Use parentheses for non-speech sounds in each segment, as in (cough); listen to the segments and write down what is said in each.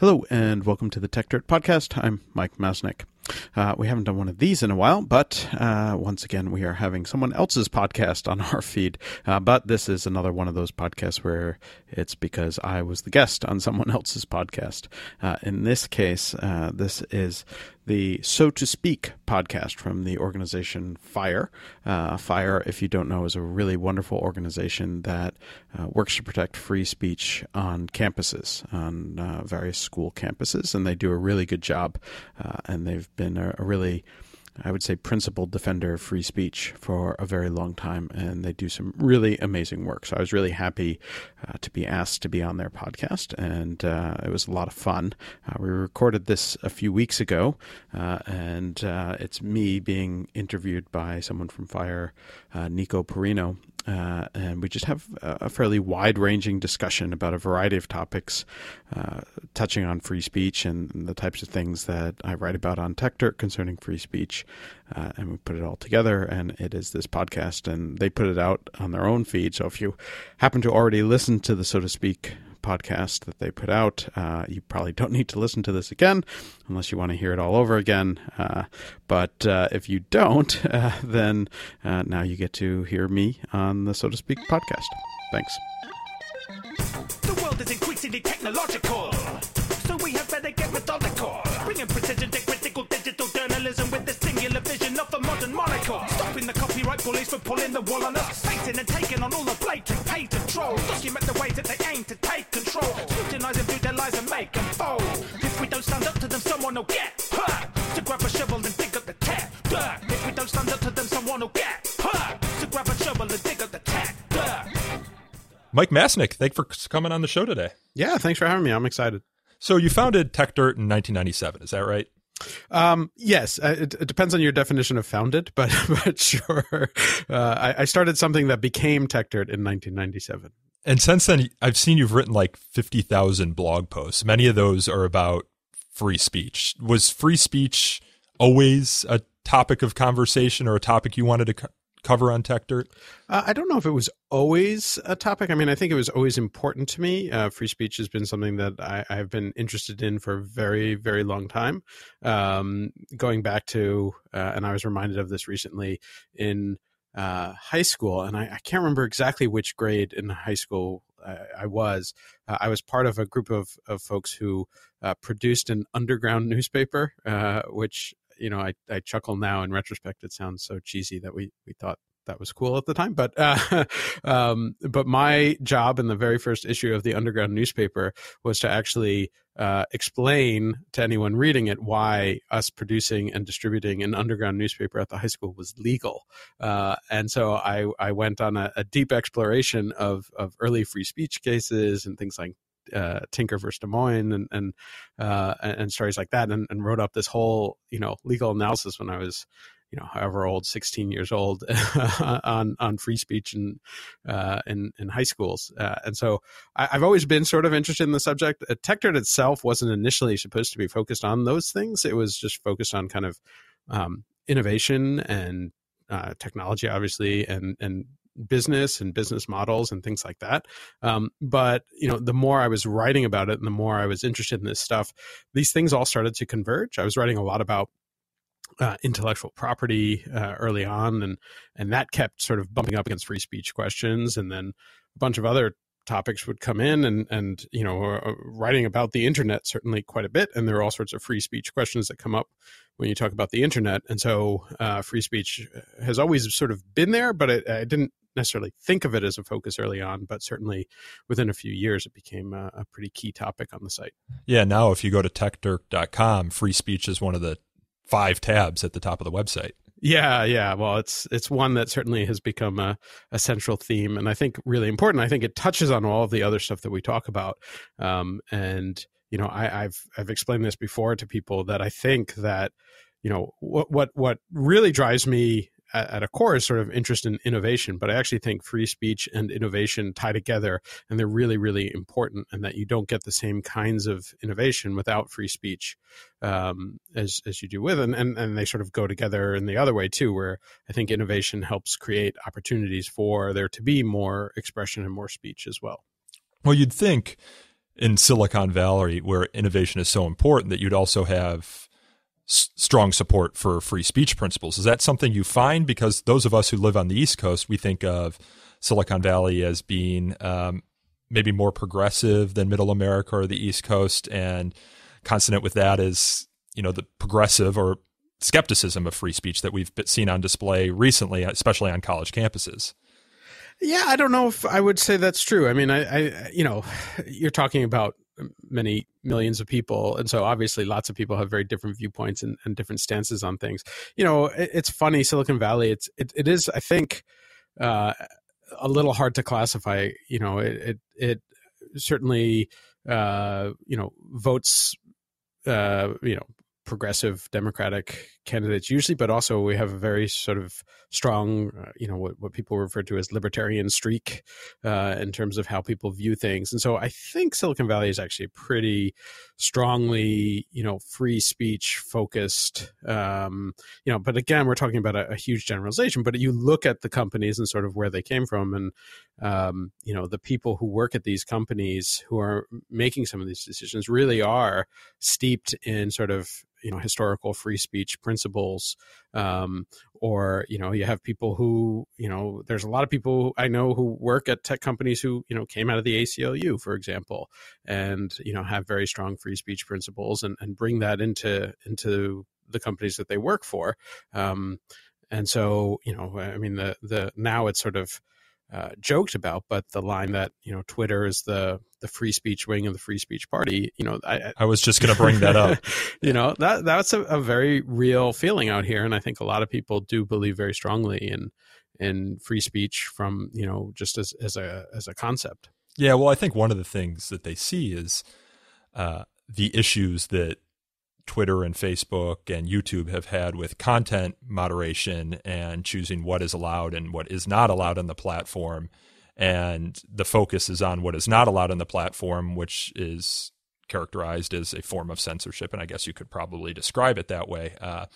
Hello, and welcome to the Techdirt Podcast. I'm Mike Masnick. Uh, we haven't done one of these in a while, but uh, once again, we are having someone else's podcast on our feed. Uh, but this is another one of those podcasts where it's because I was the guest on someone (laughs) else's podcast. Uh, in this case, uh, this is the So to Speak podcast from the organization FIRE. Uh, FIRE, if you don't know, is a really wonderful organization that uh, works to protect free speech on campuses, on uh, various school campuses, and they do a really good job. Uh, and they've been a, a really I would say, principled defender of free speech for a very long time, and they do some really amazing work. So I was really happy uh, to be asked to be on their podcast, and uh, it was a lot of fun. Uh, we recorded this a few weeks ago, uh, and uh, it's me being interviewed by someone from Fire, uh, Nico Perino, uh, and we just have a fairly wide ranging discussion about a variety of topics, uh, touching on free speech and the types of things that I write about on TechDirt concerning free speech. Uh, and we put it all together, and it is this podcast, and they put it out on their own feed. So if you happen to already listen to the So to Speak podcast that they put out. Uh, you probably don't need to listen to this again unless you want to hear it all over again. Uh, but uh, if you don't, (laughs) uh, then uh, now you get to hear me on the So to Speak podcast. Thanks. The world is increasingly technological, so we better get methodical. Bringing precision to critical digital journalism vision modern monocle. Stopping the copyright bullies from pulling the wool on us, facing and taking on all the blatant patent trolls. Document the ways that they aim to take control, scrutinizing through their lies and make them fold. If we don't stand up to them, someone will get hurt. To grab a shovel and dig up the tech dirt. If we don't stand up to them, someone will get hurt. To grab a shovel and dig up the tech dirt. Mike Masnick, thanks for coming on the show today. Yeah, thanks for having me. I'm excited. So you founded TechDirt in 1997, is that right? Um, yes, uh, it, it, depends on your definition of founded, (laughs) but but sure. Uh, I, I, started something that became TechDirt in 1997. And since then, I've seen you've written like 50,000 blog posts. Many of those are about free speech. Was free speech always a topic of conversation or a topic you wanted to cover on TechDirt? Uh, I don't know if it was always a topic. I mean, I think it was always important to me. Uh, free speech has been something that I, have been interested in for a very, very long time. Um, going back to, uh, and I was reminded of this recently in uh, high school, and I, I, can't remember exactly which grade in high school I was. Uh, I was part of a group of, of folks who uh, produced an underground newspaper, which you know, I, I chuckle now in retrospect. It sounds so cheesy that we, we thought that was cool at the time. But uh, (laughs) um, but my job in the very first issue of the Underground newspaper was to actually uh, explain to anyone reading it why us producing and distributing an underground newspaper at the high school was legal. Uh, and so I, I went on a, a deep exploration of, of early free speech cases and things like uh, Tinker versus Des Moines and and uh, and stories like that, and, and, wrote up this whole you know legal analysis when I was you know however old, 16 years old, (laughs) on on free speech and uh, in in high schools, uh, and so I, have always been sort of interested in the subject. Uh, itself wasn't initially supposed to be focused on those things; it was just focused on kind of um, innovation and uh, technology, obviously, and and business and business models and things like that. Um, but you know, the more I was writing about it, and the more I was interested in this stuff, these things all started to converge. I was writing a lot about uh, intellectual property uh, early on, and and that kept sort of bumping up against free speech questions, and then a bunch of other topics would come in and and you know uh, writing about the internet certainly quite a bit and there are all sorts of free speech questions that come up when you talk about the internet and so uh, free speech has always sort of been there but it, I didn't necessarily think of it as a focus early on but certainly within a few years it became a, a pretty key topic on the site yeah now if you go to techdirt.com free speech is one of the five tabs at the top of the website yeah, yeah. Well, it's it's one that certainly has become a, a central theme, and I think really important. I think it touches on all of the other stuff that we talk about. Um, and you know, I, I've I've explained this before to people that I think that you know what what what really drives me at, a core is sort of interest in innovation, but I actually think free speech and innovation tie together, and they're really, really important. And that you don't get the same kinds of innovation without free speech um, as as you do with, and, and and they sort of go together in the other way too, where I think innovation helps create opportunities for there to be more expression and more speech as well. Well, you'd think in Silicon Valley, where innovation is so important, that you'd also have strong support for free speech principles. Is that something you find? Because those of us who live on the East Coast, we think of Silicon Valley as being um, maybe more progressive than Middle America or the East Coast, and consonant with that is you know the progressive or skepticism of free speech that we've seen on display recently, especially on college campuses. Yeah, I don't know if I would say that's true. I mean, I, I, you know, (sighs) you're talking about many millions of people, and so obviously lots of people have very different viewpoints and, and different stances on things. You know, it, it's funny, Silicon Valley. It's it, it is, I think, uh, a little hard to classify. You know, it it, it certainly, uh, you know, votes, uh, you know, progressive Democratic candidates usually, but also we have a very sort of strong, uh, you know, what, what people refer to as libertarian streak uh, in terms of how people view things. And so I think Silicon Valley is actually pretty strongly, you know, free speech focused. Um, you know, but again, we're talking about a, a, huge generalization. But you look at the companies and sort of where they came from, and um, you know, the people who work at these companies who are making some of these decisions really are steeped in sort of you know historical free speech principles um, or you know you have people who you know there's a lot of people i know who work at tech companies who you know came out of the ACLU for example and you know have very strong free speech principles and, and bring that into into the companies that they work for. Um, and so you know i mean the the now it's sort of uh, joked about, but the line that you know Twitter is the the free speech wing of the free speech party. You know, I, I was just going to bring that up. (laughs) you know that that's a, a, very real feeling out here, and I think a lot of people do believe very strongly in in free speech from you know just as as a as a concept. Yeah, well, I think one of the things that they see is uh, the issues that Twitter and Facebook and YouTube have had with content moderation and choosing what is allowed and what is not allowed on the platform. And the focus is on what is not allowed on the platform, which is characterized as a form of censorship. And I guess you could probably describe it that way. Uh,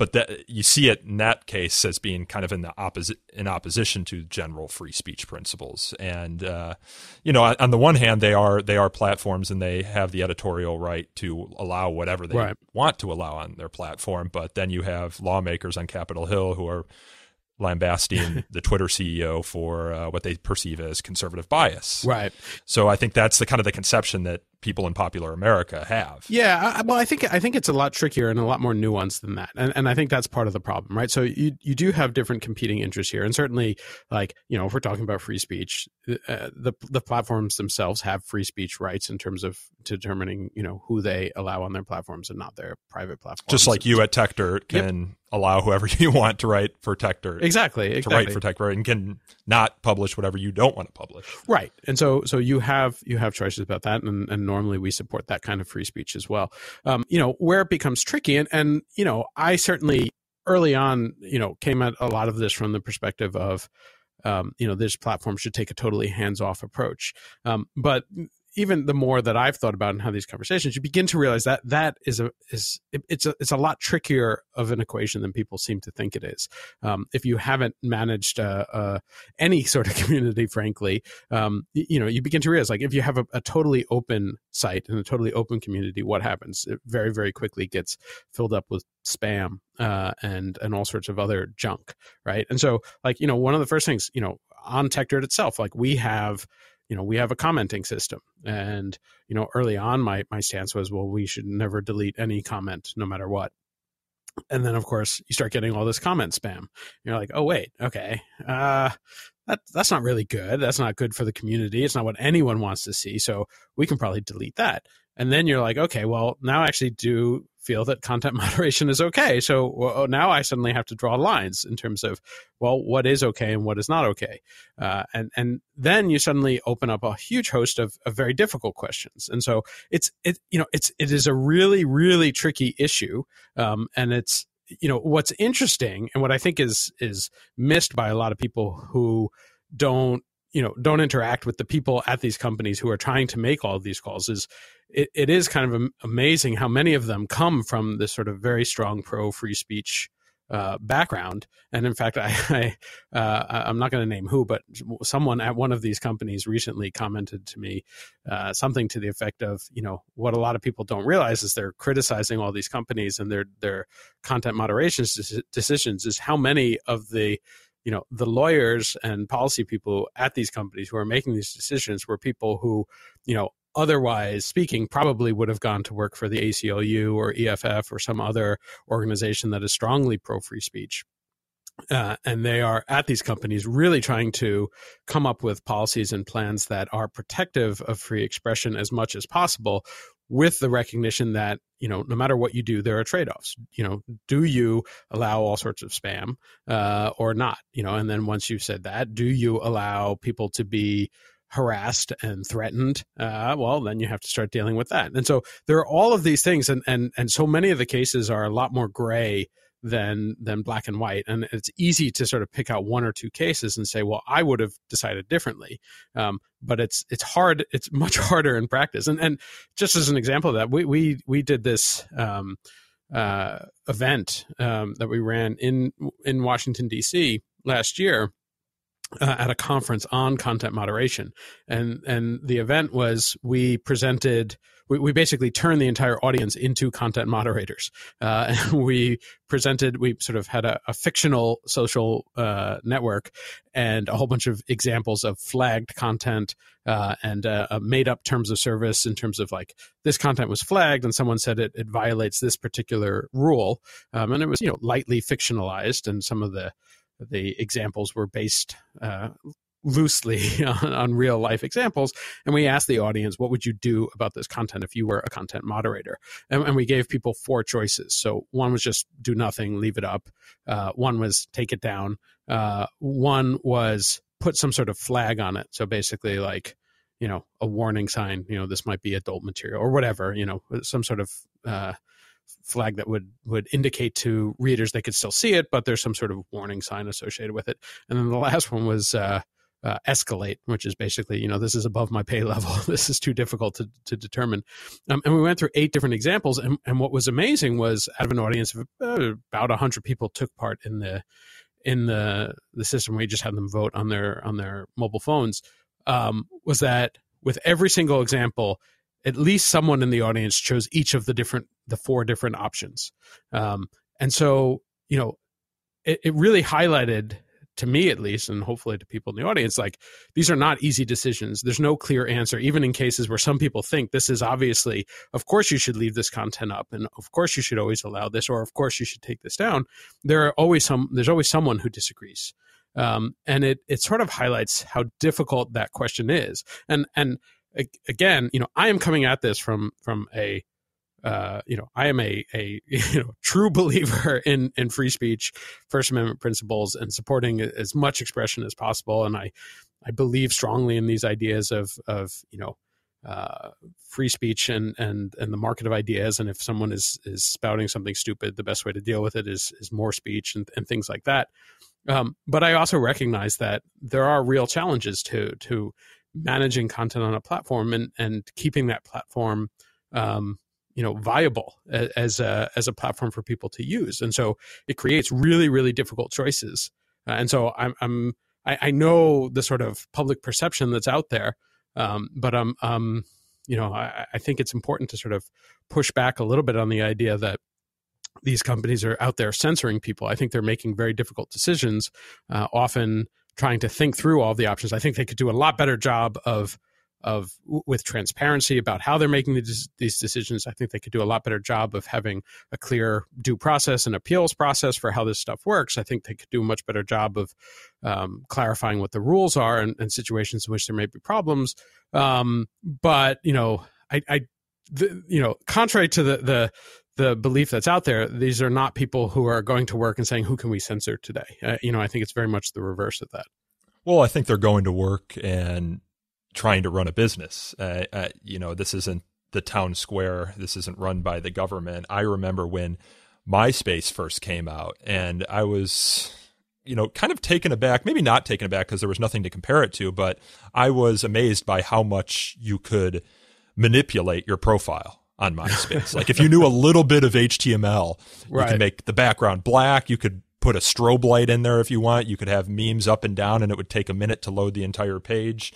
but that you see it in that case as being kind of in the opposite in opposition to general free speech principles and uh, you know on the one hand they are they are platforms and they have the editorial right to allow whatever they right. want to allow on their platform but then you have lawmakers on capitol hill who are lambasting (laughs) the Twitter CEO for uh, what they perceive as conservative bias. Right. So I think that's the kind of the conception that people in popular America have. Yeah, I, well, I think I think it's a lot trickier and a lot more nuanced than that, and and I think that's part of the problem, right? So you you do have different competing interests here, and certainly, like you know, if we're talking about free speech, uh, the the platforms themselves have free speech rights in terms of determining you know who they allow on their platforms and not their private platforms. Just like you at Techdirt can yep. allow whoever (laughs) you want to write for Techdirt, exactly, exactly, to write for Techdirt, and can not publish whatever you don't want to publish, right? And so so you have you have choices about that, and and normally we support that kind of free speech as well. Um, you know, where it becomes tricky, and, and, you know, I certainly early on, you know, came at a lot of this from the perspective of, um, you know, this platform should take a totally hands off approach. Um, but even the more that I've thought about and have these conversations, you begin to realize that that is a is it's a it's a lot trickier of an equation than people seem to think it is. Um, if you haven't managed uh, uh, any (laughs) sort of community, frankly, um, you, you, know, you begin to realize like if you have a, a, totally open site and a totally open community, what happens? It very very quickly gets filled up with spam uh, and and all sorts of other junk, right? And so, like you know, one of the first things you know on TechDirt itself, like we have you know we have a commenting system. And you know early on my my stance was well we should never delete any comment no matter what. And then of course you start getting all this comment spam. You're like oh wait okay. Uh that that's not really good. That's not good for the community. It's not what anyone wants to see. So we can probably delete that and then you're like okay well now I actually do feel that content (laughs) moderation is okay. So well, oh, now I suddenly have to draw lines in terms of, well, what is okay and what is not okay, uh, and and then you suddenly open up a huge host of, of very difficult questions. And so it's it you know it's it is a really really tricky issue, um, and it's you know what's interesting and what I think is is missed by a lot of people who don't you know don't interact with the people at these companies who are trying to make all these calls is it, it is kind of amazing how many of them come from this sort of very strong pro free speech uh, background. And in fact, (laughs) I, I uh, I'm not going to name who, but someone at one of these companies recently commented to me uh, something to the effect of, you know, what a lot of people don't realize is they're criticizing all these companies and their their content moderation decisions is how many of the you know the lawyers and policy people at these companies who are making these decisions were people who you know otherwise speaking, probably would have gone to work for the ACLU or EFF or some other organization that is strongly pro free speech. Uh, and they are at these companies really trying to come up with policies and plans that are protective of free expression as much as possible with the recognition that you know no matter what you do there are trade-offs. You know do you allow all sorts of spam uh, or not? You know and then once you've said that do you allow people to be harassed and threatened, uh, well, then you have to start dealing with that. And so there are all of these things, and and and so many of the cases are a lot more gray than than black and white. And it's easy to sort of pick out one or two cases and say, well, I would have decided differently. Um, but it's it's hard. It's (laughs) much harder in practice. And and just as an example of that, we we we did this. Um, uh, event um, that we ran in in Washington D.C. last year, uh, at a conference on content moderation, and and the event was we presented. We, we basically turned the entire audience into content moderators. Uh, and (laughs) we presented. We sort of had a, a fictional social uh, network and a whole bunch of examples of flagged content uh, and uh, made up terms of service in terms of like this content was flagged and someone said it, it violates this particular rule um, and it was you know lightly fictionalized and some of the the examples were based uh, loosely (laughs) on, on, real life examples and we asked the audience what would you do about this content if you were a content moderator? And, and we gave people four choices. So one was just do nothing leave it up. Uh, one was take it down. Uh, one was put some sort of flag on it. So basically like you know a warning sign you know this might be adult material or whatever you know some sort of uh, flag that would would indicate to readers they could still see it, but there's some sort of warning sign associated with it. And then the last one was uh, escalate, which is basically, you know, this is above my pay (laughs) level. this is too difficult to, to determine. Um, and we went through eight different examples. And, and what was amazing was out of an audience of uh, about 100 people took part in the in the the system. We just had them vote on their on their mobile phones. Um, was that with every single example, at least someone in the audience chose each of the different the four different options um, and so you know it, it really highlighted to me at least and hopefully to people in the audience like these are not easy decisions. There's no clear answer even in cases where some people think this is obviously of course you should leave this content up and of course you should always allow this or of course you should take this down. There are always some there's always someone who disagrees. Um, and it it sort of highlights how difficult that question is. And and again, you know, I am coming at this from from a uh, you know, I am a a (laughs) you know true believer in in free speech, First Amendment principles, and supporting as much expression as possible. And I I believe strongly in these ideas of of you know uh, free speech and and and the market of ideas. And if someone is is spouting something stupid, the best way to deal with it is is more speech and, and things like that. Um, but I also recognize that there are real challenges to to managing content on a platform and and keeping that platform um, you know viable as a as a platform for people to use. And so it creates really really difficult choices. Uh, and so i'm i'm I, I, know the sort of public perception that's out there um, but um um you know I, I think it's important to sort of push back a little bit on the idea that these companies are out there censoring people. I think they're making very difficult decisions uh, often trying to think through all the options. I think they could do a lot better job of of with transparency about how they're making these, these decisions. I think they could do a lot better job of having a clear due process and appeals process for how this stuff works. I think they could do a much better job of um, clarifying what the rules are and, in, situations in which there may be problems. Um, but you know, I, I the, you know, contrary to the the the belief that's out there, these are not people who are going to work and saying, "Who can we censor today?" Uh, you know, I think it's very much the reverse of that. Well, I think they're going to work and trying to run a business. Uh, uh, you know, this isn't the town square. This isn't run by the government. I remember when MySpace first came out, and I was, you know, kind of taken aback. Maybe not taken aback because there was nothing to compare it to, but I was amazed by how much you could manipulate your profile on MySpace. like if you knew a (laughs) little bit of HTML, you Right. can make the background black. You could put a strobe light in there if you want. You could have memes up and down, and it would take a minute to load the entire page.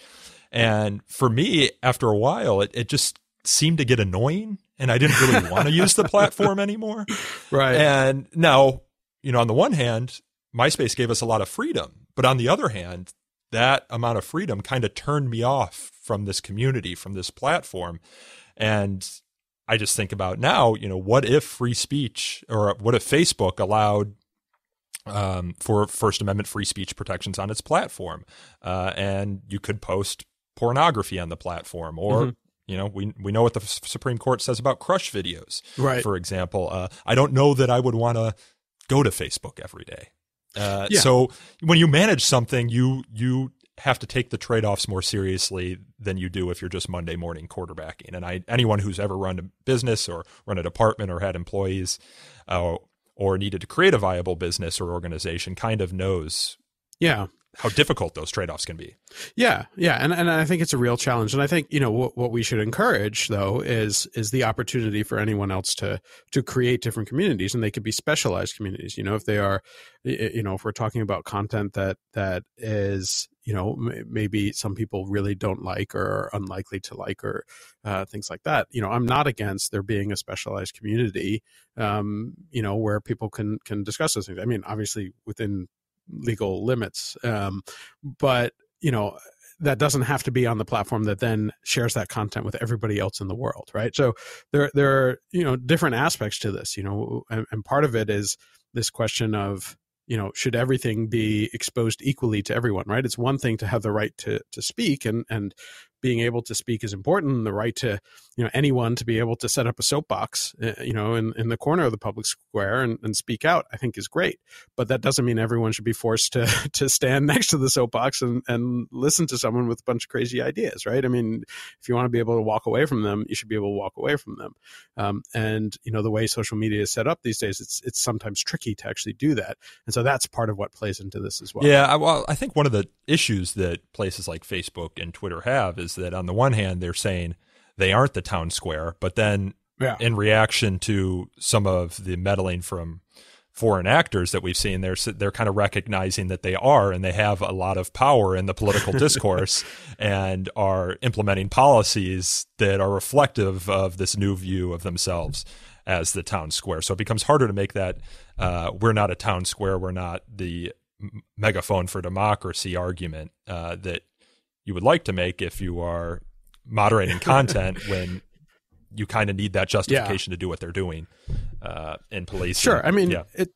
And for me, after a while, it, it just seemed to get annoying, and I didn't really want to (laughs) use the platform anymore. Right. And now, you know, on the one hand, MySpace gave us a lot of freedom, but on the other hand, that amount of freedom kind of turned me off from this community, from this platform. And I just think about now, you know, what if free speech or what if Facebook allowed um, for First Amendment free speech protections on its platform, uh, and you could post pornography on the platform, or Mhm. you know, we we know what the Supreme Court says about crush videos, Right. For example, uh, I don't know that I would want to go to Facebook every day. Uh, Yeah. So when you manage something, you you have to take the trade offs more seriously than you do if you're just Monday morning quarterbacking. And I anyone who's ever run a business or run a department or had employees uh, or needed to create a viable business or organization kind of knows yeah. How difficult those trade offs can be. Yeah, yeah, and and I think it's a real challenge, and I think you know what, what we should encourage though is is the opportunity for anyone else to to create different communities, and they could be specialized communities. You know, if they are, you know, if we're talking about content that that is you know maybe some people really don't like or are unlikely to like or uh, things like that. You know, I'm not against there being a specialized community, um, you know, where people can can discuss those things. I mean, obviously within legal limits. Um, but you know that doesn't have to be on the platform that then shares that content with everybody else in the world, right? So there there are you know different aspects to this, you know, and, and part of it is this question of you know should everything be exposed equally to everyone, right? It's one thing to have the right to to speak and and being able to speak is important the right to you know anyone to be able to set up a soapbox uh, you know in, in the corner of the public square and, and speak out i think is great. But that doesn't mean everyone should be forced to (laughs) to stand next to the soapbox and, and listen to someone with a bunch of crazy ideas right? I mean if you want to be able to walk away from them you should be able to walk away from them. Um, and you know the way social media is set up these days it's it's sometimes tricky to actually do that. And so that's part of what plays into this as well. Yeah, I, well, I think one of the issues that places like Facebook and Twitter have is that on the one hand they're saying they aren't the town square, but then yeah in reaction to some of the meddling from foreign actors that we've seen, they're they're kind of recognizing that they are and they have a lot of power in the political (laughs) discourse and are implementing policies that are reflective of this new view of themselves as the town square. So it becomes harder to make that uh, we're not a town square, we're not the megaphone for democracy argument uh, that you would like to make if you are moderating content (laughs) when you kind of need that justification to do what they're doing uh, in police. Sure. I mean, yeah. it.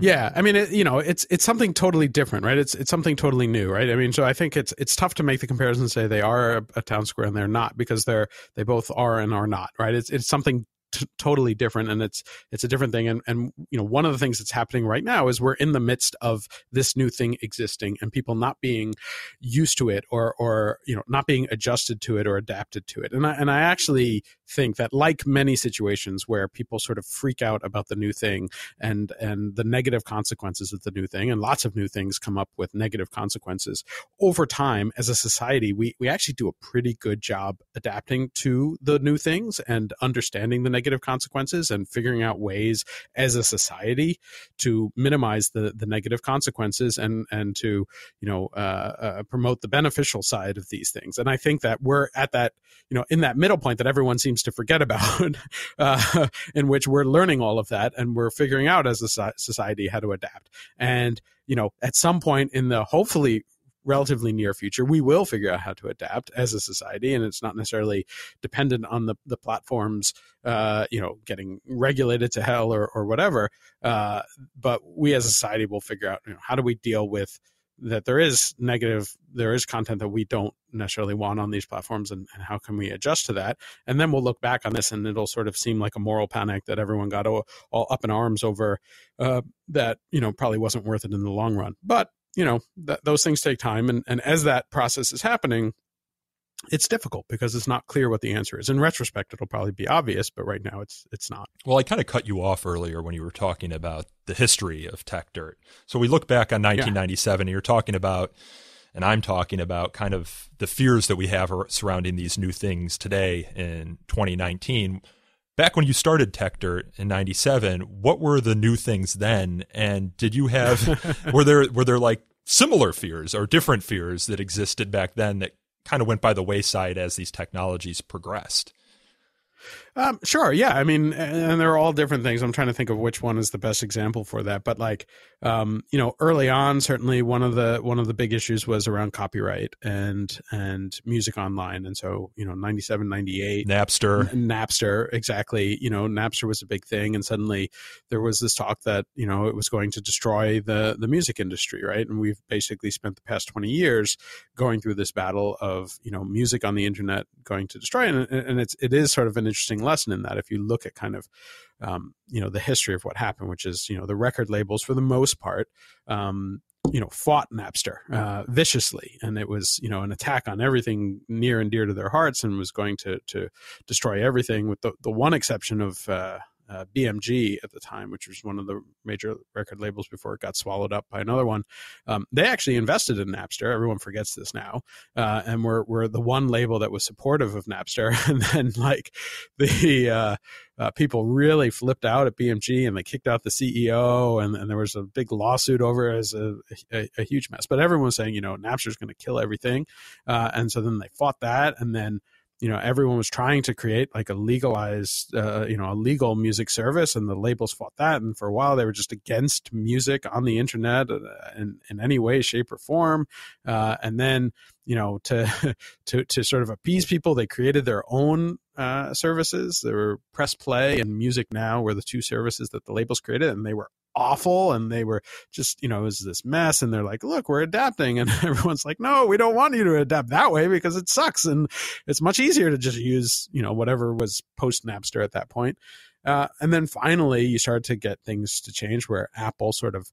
Yeah, I mean, it, you know, it's it's something totally different, right? It's it's something totally new, right? I mean, so I think it's it's tough to make the comparison and say they are a, a town square and they're not because they're they both are and are not, right? It's it's something t- totally different and it's it's a different thing and and you know one of the things that's happening right now is we're in the midst of this new thing existing and people not being used to it or or you know not being adjusted to it or adapted to it and I, and I actually think that like many situations where people sort of freak out about the new thing and and the negative consequences of the new thing and lots of new things come up with negative consequences over time as a society we we actually do a pretty good job adapting to the new things and understanding the negative consequences and figuring out ways as a society to minimize the the negative consequences and and to you know uh, uh, promote the beneficial side of these things. And i think that we're at that you know in that middle point that everyone seems to forget about (laughs) uh, in which we're learning all of that and we're figuring out as a society how to adapt. And you know at some point in the hopefully relatively near future we will figure out how to adapt as a society and it's not necessarily dependent on the, the platforms uh, you know getting regulated to hell or, or whatever uh, but we as a society will figure out you know, how do we deal with that there is negative there is content that we don't necessarily want on these platforms and, and, how can we adjust to that? And then we'll look back on this and it'll sort of seem like a moral panic that everyone got all, all up in arms over uh, that you know probably wasn't worth it in the long run. But you know th- those things take time and, and as that process is happening it's difficult because it's not clear what the answer is in retrospect it'll probably be obvious but right now it's it's not well i kind of cut you off earlier when you were talking about the history of Techdirt so we look back on 1997 yeah. and you're talking about and i'm talking about kind of the fears that we have surrounding these new things today in 2019 back when you started Techdirt in 97, what were the new things then? And did you have, (laughs) were there, were there like similar fears or different fears that existed back then that kind of went by the wayside as these technologies progressed? Um, sure. Yeah. I mean, and they're all different things. I'm trying to think of which one is the best example for that. But like, um, you know, early on, certainly one of the one of the big issues was around copyright and and music online. And so, you know, 97, 98, Napster, Napster, exactly. You know, Napster was a big thing, and suddenly there was this talk that you know it was going to destroy the the music industry, right? And we've basically spent the past 20 years going through this battle of you know music on the internet going to destroy, and, and it's it is sort of an interesting lesson in that if you look at kind of um, you know the history of what happened, which is you know the record labels for the most part. Um, you know, fought Napster uh, viciously, and it was you know an attack on everything near and dear to their hearts, and was going to to destroy everything, with the the one exception of uh, uh, BMG at the time, which was one of the major record labels before it got swallowed up by another one. Um, they actually invested in Napster. Everyone forgets this now, uh, and we're we're the one label that was supportive of Napster. (laughs) And then like the uh, uh people really flipped out at BMG and they kicked out the CEO, and, and there was a big lawsuit over it as a, a, a huge mess. But everyone was saying, you know, Napster's going to kill everything, uh, and so then they fought that, and then you know everyone was trying to create like a legalized uh, you know a legal music service and the labels fought that and for a while they were just against music on the internet uh, in, in any way shape or form. Uh, and then you know to (laughs) to to sort of appease people they created their own uh, services. There were PressPlay and MusicNet were the two services that the labels created and they were awful and they were just you know it was this mess and they're like look we're adapting (laughs) and everyone's like no we don't want you to adapt that way because it sucks and it's much easier to just use you know whatever was post Napster at that point. Uh, and then finally you start to get things to change where apple sort of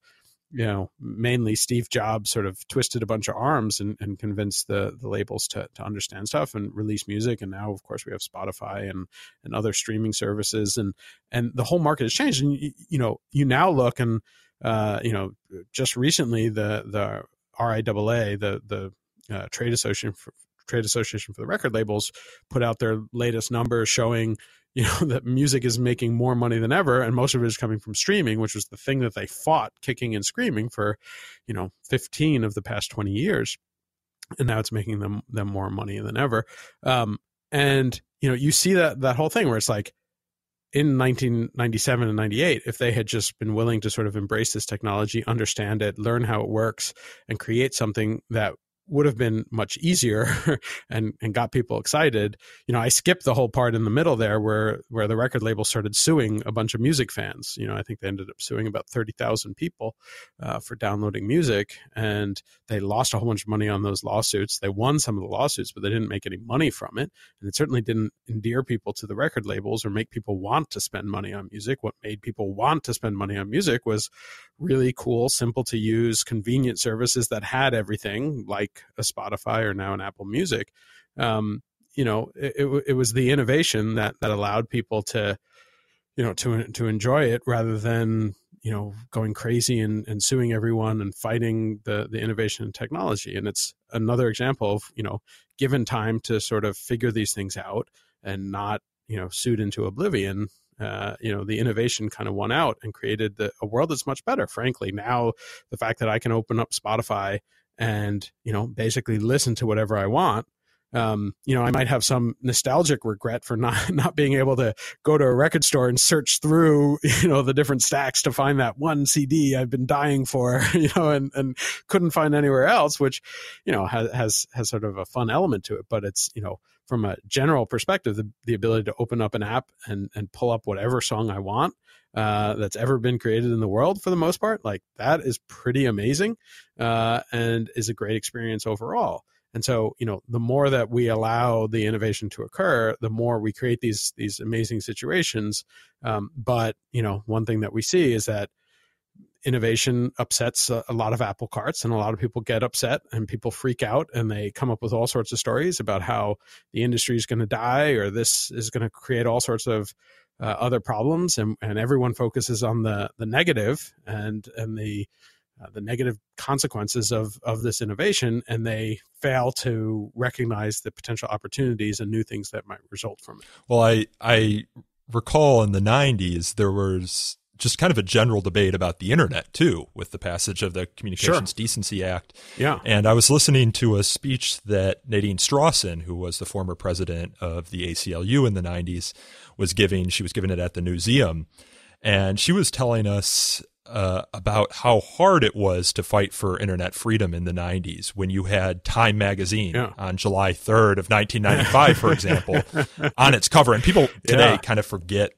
you know, mainly Steve Jobs sort of twisted a bunch of arms and, and convinced the the labels to to understand stuff and release music. And now, of course, we have Spotify and and other streaming services, and and the whole market has changed. And you, you know, you now look and uh, you know, just recently the the RIAA, the the uh, trade association for, trade association for the record labels, put out their latest numbers showing you know (laughs) that music is making more money than ever and most of it is coming from streaming which was the thing that they fought kicking and screaming for you know 15 of the past 20 years. And now it's making them them more money than ever. Um, and you know you see that that whole thing where it's like in 1997 and 98 if they had just been willing to sort of embrace this technology understand it learn how it works and create something that would have been much easier (laughs) and and got people excited. You know, I skipped the whole part in the middle there where where the record label started suing a bunch of music fans. You know, I think they ended up suing about thirty thousand people uh, for downloading music, and they lost a whole bunch of money on those lawsuits. They won some of the lawsuits, but they didn't make any money from it, and it certainly didn't endear people to the record labels or make people want to spend money on music. What made people want to spend money on music was really cool, simple to use, convenient services that had everything like a Spotify or now an Apple Music. Um, you know, it, it, it, was the innovation that that allowed people to, you know, to to enjoy it rather than you know going crazy and, and suing everyone and fighting the the innovation and technology. And it's another example of you know, given time to sort of figure these things out and not you know sued into oblivion uh, you know, the innovation kind of won out and created the, a world that's much better. Frankly, now the fact that I can open up Spotify and you know basically listen to whatever I want. Um, you know, I might have some nostalgic regret for not (laughs) not being able to go to a record store and search through, (laughs) you know, the different stacks to find that one CD I've been dying for, (laughs) you know, and, and couldn't find anywhere else, which, you know, has, has has sort of a fun element to it. But it's, you know, from a general perspective, the, the ability to open up an app and, and pull up whatever song I want uh, that's ever been created in the world for the most part, like that is pretty amazing uh, and is a great experience overall. And so, you know, the more that we allow the innovation to occur, the more we create these these amazing situations. Um, but you know, one thing that we see is that innovation upsets a, a, lot of apple carts and a lot of people get upset and people freak out and they come up with all sorts of stories about how the industry is going to die or this is going to create all sorts of uh, other problems and, and everyone focuses on the the negative and and the uh, the negative consequences of of this innovation and they fail to recognize the potential opportunities and new things that might result from it. Well i i recall in the 90s, there was just kind of a general debate about the internet too, with the passage of the Communications sure. Decency Act. Yeah. And I was listening to a speech that Nadine Strossen, who was the former president of the ACLU in the 90s, was giving. She was giving it at the museum. And she was telling us uh, about how hard it was to fight for internet freedom in the 90s when you had Time magazine yeah. on July 3rd of 1995, for (laughs) example, on its cover. And people today yeah. kind of forget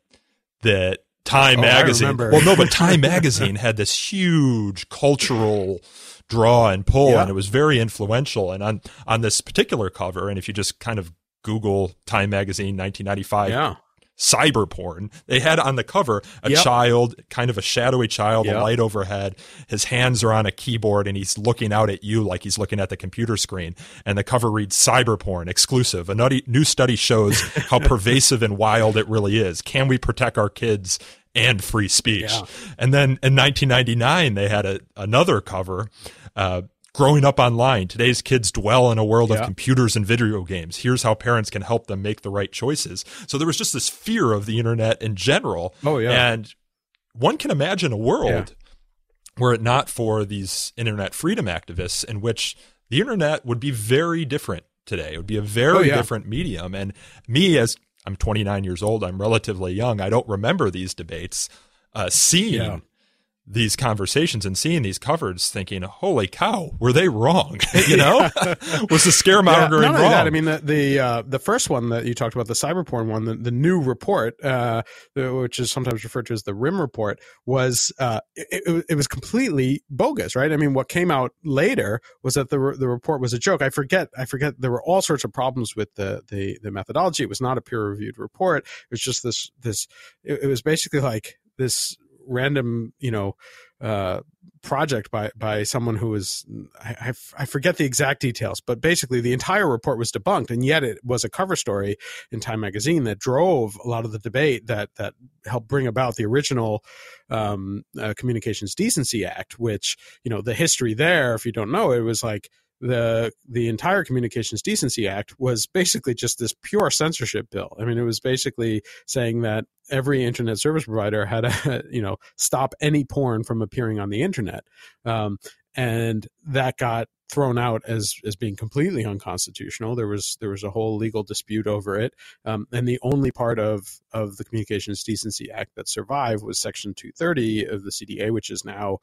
that Time oh, magazine. Well, no, but Time (laughs) magazine had this huge cultural draw and pull, yeah. and it was very influential. And on on this particular cover, and if you just kind of Google Time magazine 1995 yeah cyber porn. They had on the cover a yep. child, kind of a shadowy child, yep. a light overhead. His hands are on a keyboard and he's looking out at you like he's looking at the computer screen. And the cover reads cyber porn exclusive. A nutty, new study shows how (laughs) pervasive and wild it really is. Can we protect our kids and free speech? Yeah. And then in 1999, they had a, another cover. Uh, growing up online. Today's kids dwell in a world yeah. of computers and video games. Here's how parents can help them make the right choices. So there was just this fear of the internet in general. Oh, yeah. And one can imagine a world yeah. were it not for these internet freedom activists in which the internet would be very different today. It would be a very oh, yeah. different medium. And me, as I'm 29 years old, I'm relatively young. I don't remember these debates. Uh, seeing yeah these conversations and seeing these covers thinking holy cow were they wrong? (laughs) You know? (laughs) Was the scaremongering yeah, wrong that, i mean the the uh, the first one that you talked about the cyber porn one the, the new report uh, which is sometimes referred to as the Rimm report was uh, it, it, was completely bogus right? I mean what came out later was that the the report was a joke. I forget i forget there were all sorts of problems with the the, the methodology. It was not a peer reviewed report. It was just this this it, it was basically like this random, you know, uh, project by by someone who was I, I, forget the exact details, but basically the entire report was debunked, and yet it was a cover story in Time magazine that drove a lot of the debate that that helped bring about the original um, uh, Communications Decency Act, which you know the history there. If you don't know, it was like the the entire Communications Decency Act was basically just this pure censorship bill. I mean, it was basically saying that every internet service provider had to, (laughs) you know, stop any porn from appearing on the internet, um, and that got thrown out as as being completely unconstitutional. There was there was a whole legal dispute over it, um, and the only part of of the Communications Decency Act that survived was Section 230 of the CDA, which is now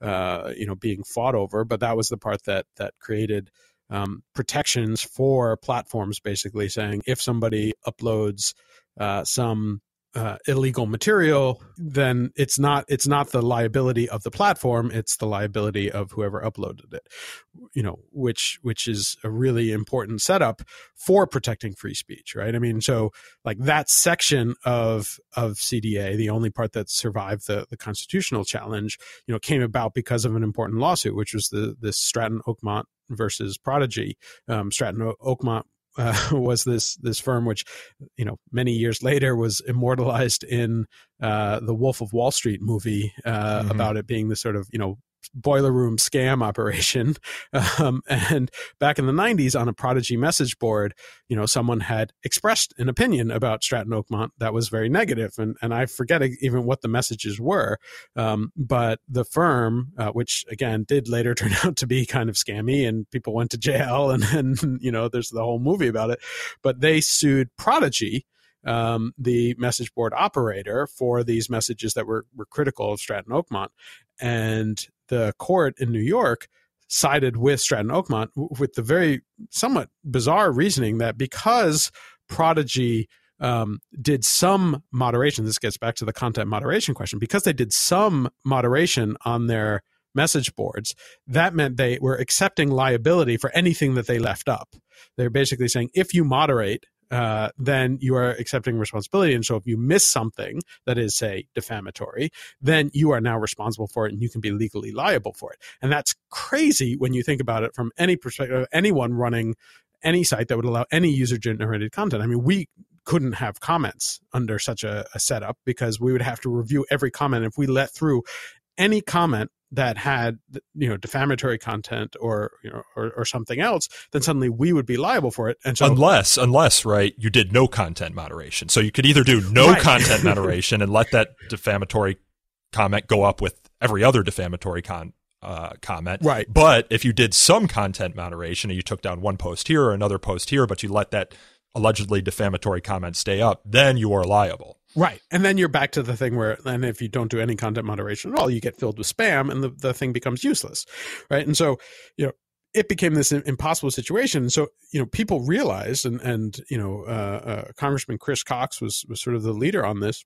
uh, you know being fought over. But that was the part that that created um, protections for platforms, basically saying if somebody uploads uh, some uh, illegal material, then it's not it's not the liability of the platform; it's the liability of whoever uploaded it. You know, which which is a really important setup for protecting free speech, right? I mean, so like that section of of CDA, the only part that survived the the constitutional challenge, you know, came about because of an important lawsuit, which was the this Stratton Oakmont versus Prodigy. Um, Stratton Oakmont uh, (laughs) was this this firm, which you know many years later was immortalized in uh, the Wolf of Wall Street movie uh, mm-hmm. about it being the sort of you know boiler room scam operation. (laughs) Um, and back in the 90s, on a Prodigy message board, you know, someone had expressed an opinion about Stratton Oakmont that was very negative, and and I forget even what the messages were. Um, but the firm, uh, which again did later (laughs) turn out to be kind of scammy, and people went to jail, (laughs) and and you know, there's the whole movie about it. But they sued Prodigy. Um, the message board operator for these messages that were, were critical of Stratton Oakmont. And the court in New York sided with Stratton Oakmont with the very somewhat bizarre reasoning that because Prodigy um, did some moderation, this gets back to the content moderation question, because they did some moderation on their message boards, that meant they were accepting liability for anything that they left up. They're basically saying if you moderate, uh, then you are accepting responsibility. And so if you miss something that is, say, defamatory, then you are now responsible for it and you can be legally liable for it. And that's crazy when you think about it from any perspective, anyone running any site that would allow any user generated content. I mean, we couldn't have comments under such a, a setup because we would have to review every comment. If we let through any comment that had you know defamatory content or you know or, or something else, then suddenly we would be liable for it. And so unless unless right, you did no content moderation, so you could either do no right. content (laughs) moderation and let that defamatory comment go up with every other defamatory con uh, comment. Right. But if you did some content moderation and you took down one post here or another post here, but you let that allegedly defamatory comment stay up, then you are liable. Right. And then you're back to the thing where then if you don't do any content moderation at all, you get filled with spam and the, the thing becomes useless. Right. And so, you know, it became this impossible situation. So, you know, people realized, and and you know, uh, uh, Congressman Chris Cox was was sort of the leader on this,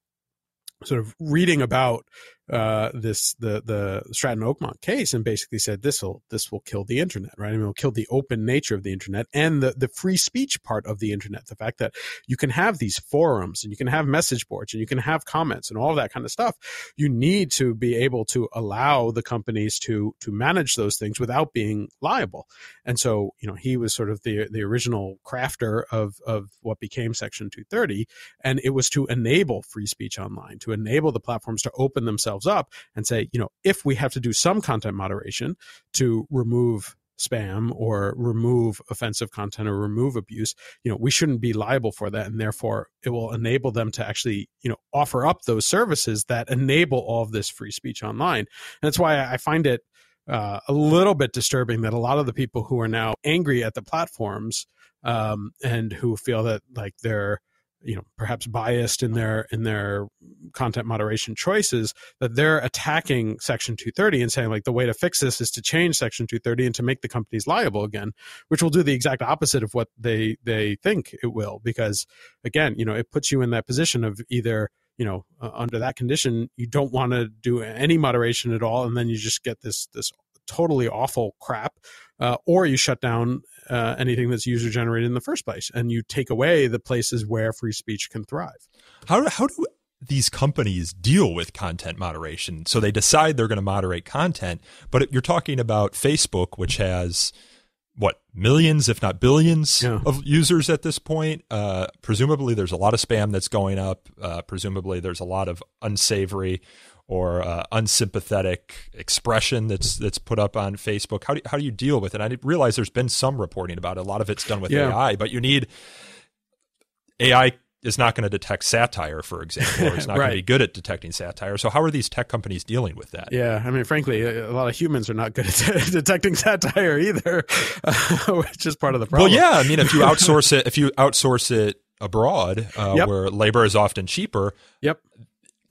sort of reading about uh, this the the Stratton Oakmont case and basically said this will this will kill the internet, right? I mean, it'll kill the open nature of the internet and the the free speech part of the internet. The fact that you can have these forums and you can have message boards and you can have comments and all that kind of stuff. You need to be able to allow the companies to to manage those things without being liable. And so, you know, he was sort of the the original crafter of of what became Section 230, and it was to enable free speech online, to enable the platforms to open themselves up and say, you know, if we have to do some content moderation to remove spam or remove offensive content or remove abuse you know we shouldn't be liable for that. And therefore it will enable them to actually you know offer up those services that enable all of this free speech online. And that's why i find it uh, a little bit disturbing that a lot of the people who are now angry at the platforms um, and who feel that like they're you know perhaps biased in their in their content moderation choices that they're attacking section 230 and saying like the way to fix this is to change section 230 and to make the companies liable again which will do the exact opposite of what they they think it will. Because again you know it puts you in that position of either you know uh, under that condition you don't want to do any moderation at all and then you just get this this totally awful crap uh, or you shut down uh, anything that's user generated in the first place, and you take away the places where free speech can thrive. How how do these companies deal with content moderation? So they decide they're going to moderate content, but you're talking about Facebook, which has what millions, if not billions, yeah. of users at this point. Uh, presumably, there's a lot of spam that's going up. Uh, presumably, there's a lot of unsavory or uh, unsympathetic expression that's that's put up on Facebook? How do how do you deal with it? I realize there's been some reporting about it. A lot of it's done with yeah. AI, but you need AI is not going to detect satire, for example, or it's (laughs) not right. going to be good at detecting satire. So, how are these tech companies dealing with that? Yeah, I mean, frankly, a lot of humans are not good at (laughs) detecting satire either, (laughs) which is part of the problem. Well, yeah, I mean, if you outsource it, if you outsource it abroad, uh, yep. where labor is often cheaper, yep,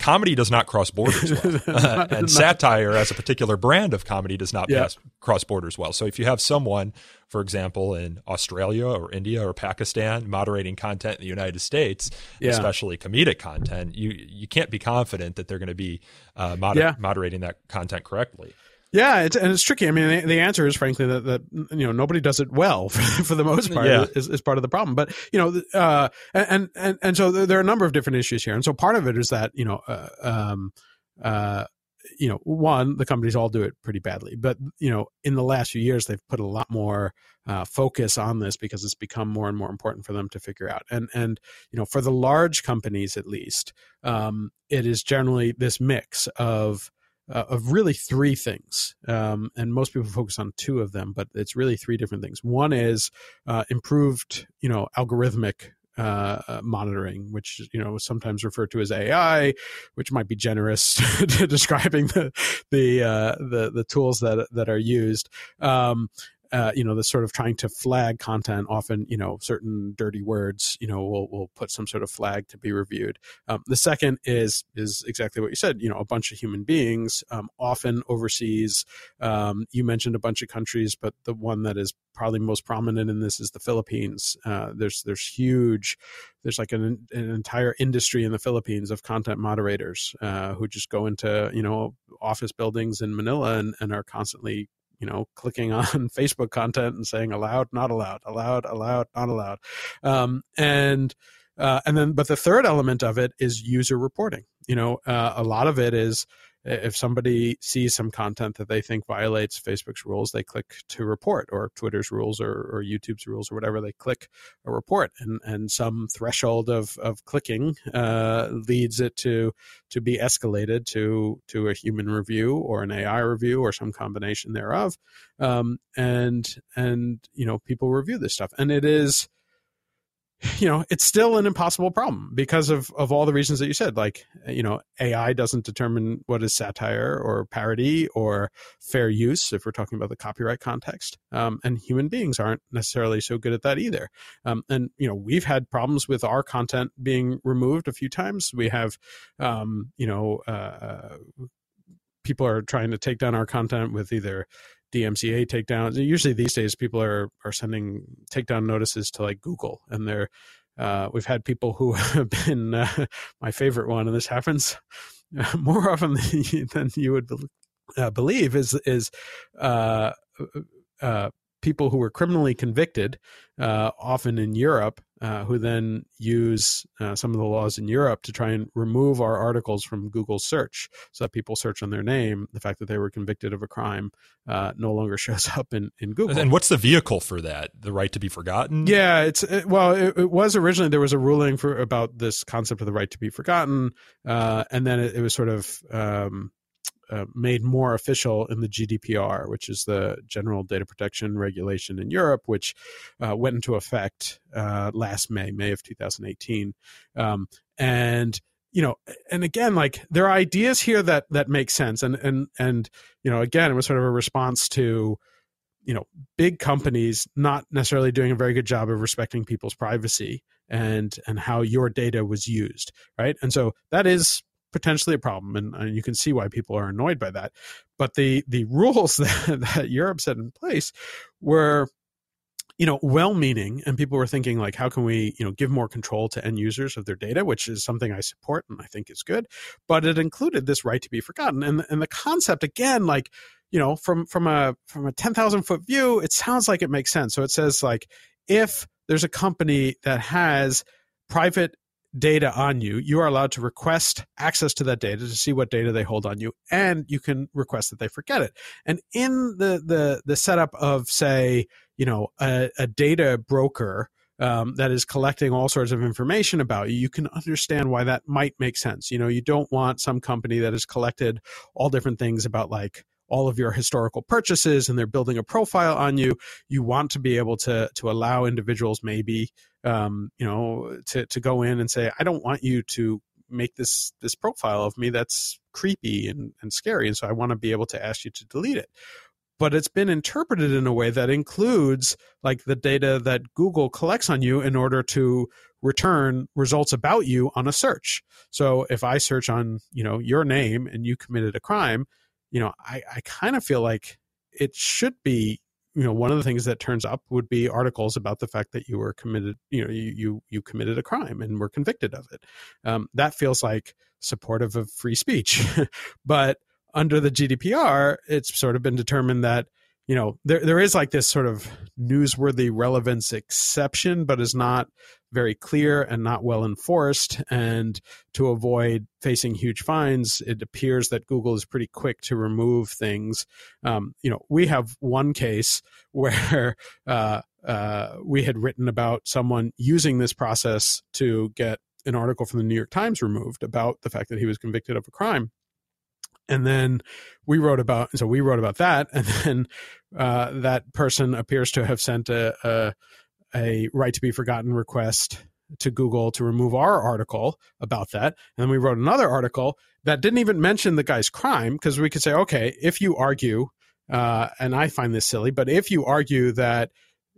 comedy does not cross borders well. (laughs) uh, and satire as a particular brand of comedy does not yeah. pass, cross borders well so if you have someone for example in australia or india or pakistan moderating content in the united states yeah. especially comedic content you you can't be confident that they're going to be uh, moder- yeah. moderating that content correctly yeah, it's, and it's tricky. I mean, the, the, answer is frankly that, that you know nobody does it well (laughs) for, for the most part yeah. is, is part of the problem. But you know, uh, and and and so there are a number of different issues here, and so part of it is that you know, uh, um, uh, you know, one the companies all do it pretty badly, but you know, in the last few years they've put a lot more uh, focus on this because it's become more and more important for them to figure out. And and you know, for the large companies at least, um, it is generally this mix of uh, of really three things. Um, and most people focus on two of them, but it's really three different things. One is uh, improved, you know, algorithmic uh, uh monitoring, which you know sometimes referred to as AI, which might be generous (laughs) to describing the the, uh, the the tools that that are used. Um, uh, you know, the sort of trying to flag content. Often, you know, certain dirty words, you know, will will put some sort of flag to be reviewed. Um, the second is is exactly what you said. You know, a bunch of human beings, um, often overseas. Um, you mentioned a bunch of countries, but the one that is probably most prominent in this is the Philippines. Uh, there's there's huge, there's like an an entire industry in the Philippines of content moderators uh, who just go into you know office buildings in Manila and, and are constantly you know, clicking (laughs) on Facebook content and saying allowed, not allowed, allowed, allowed, not allowed. Um, and, uh, and then, but the third element of it is user reporting. You know, uh, a lot of it is, if somebody sees some content that they think violates Facebook's rules, they click to report, or Twitter's rules, or, or YouTube's rules, or whatever. They click a report, and and some threshold of of clicking uh, leads it to to be escalated to to a human review or an AI review or some combination thereof. Um, and and you know people review this stuff, and it is (laughs) you know it's still an impossible problem because of of all the reasons that you said like you know ai doesn't determine what is satire or parody or fair use if we're talking about the copyright context um, and human beings aren't necessarily so good at that either. Um, and you know we've had problems with our content being removed a few times. We have um, you know uh, people are trying to take down our content with either DMCA takedowns. Usually these days, people are are sending takedown notices to like Google, and they're uh, we've had people who (laughs) have been uh, my favorite one, and this happens (laughs) more often than you, would uh, believe. Is is uh, uh, people who were criminally convicted, uh, often in Europe, uh, who then use uh, some of the laws in Europe to try and remove our articles from Google search so that people search on their name. The fact that they were convicted of a crime uh, no longer (laughs) shows up in, in Google. And what's the vehicle for that? The right to be forgotten? Yeah, it's it, well, it, it, was originally there was a ruling for about this concept of the right to be forgotten, uh, and then it, was sort of um, uh, made more official in the GDPR, which is the General Data Protection Regulation in Europe, which uh, went into effect uh, last May, May of 2018. Um, and you know, and again, like there are ideas here that that make sense, and and and you know, again, it was sort of a response to you know big companies not necessarily doing a very good job of respecting people's privacy and and how your data was used right and so that is potentially a problem, and, and, you can see why people are annoyed by that. But the the rules (laughs) that, that Europe set in place were you know well-meaning and people were thinking like how can we you know give more control to end users of their data which is something i support and i think is good but it included this right to be forgotten and and the concept again like you know from from a from a 10,000 foot view it sounds like it makes sense so it says like if there's a company that has private data on you, you are allowed to request access to that data to see what data they hold on you, and you can request that they forget it. And in the the the setup of say, you know, a, a data broker um, that is collecting all sorts of information about you, you can understand why that might make sense. You know, you don't want some company that has collected all different things about like all of your historical purchases and they're building a profile on you you want to be able to to allow individuals maybe um, you know to to go in and say i don't want you to make this this profile of me that's creepy and, and scary and so i want to be able to ask you to delete it. But it's been interpreted in a way that includes like the data that google collects on you in order to return results about you on a search. So if i search on you know your name and you committed a crime you know, I, I kind of feel like it should be, you know, one of the things that turns up would be articles about the fact that you were committed, you know, you you, you committed a crime and were convicted of it. Um, that feels like supportive of free speech, (laughs) but under the GDPR, it's sort of been determined that you know there there is like this sort of newsworthy relevance exception but is not very clear and not well enforced. And to avoid facing huge fines it appears that google is pretty quick to remove things. Um, you know we have one case (laughs) where uh, uh, we had written about someone using this process to get an article from the new york times removed about the fact that he was convicted of a crime and then we wrote about so we wrote about that (laughs) and then uh, that person appears to have sent a, a, a right to be forgotten request to Google to remove our article about that. And then we wrote another article that didn't even mention the guy's crime because we could say, okay, if you argue, uh, and I find this silly, but if you argue that,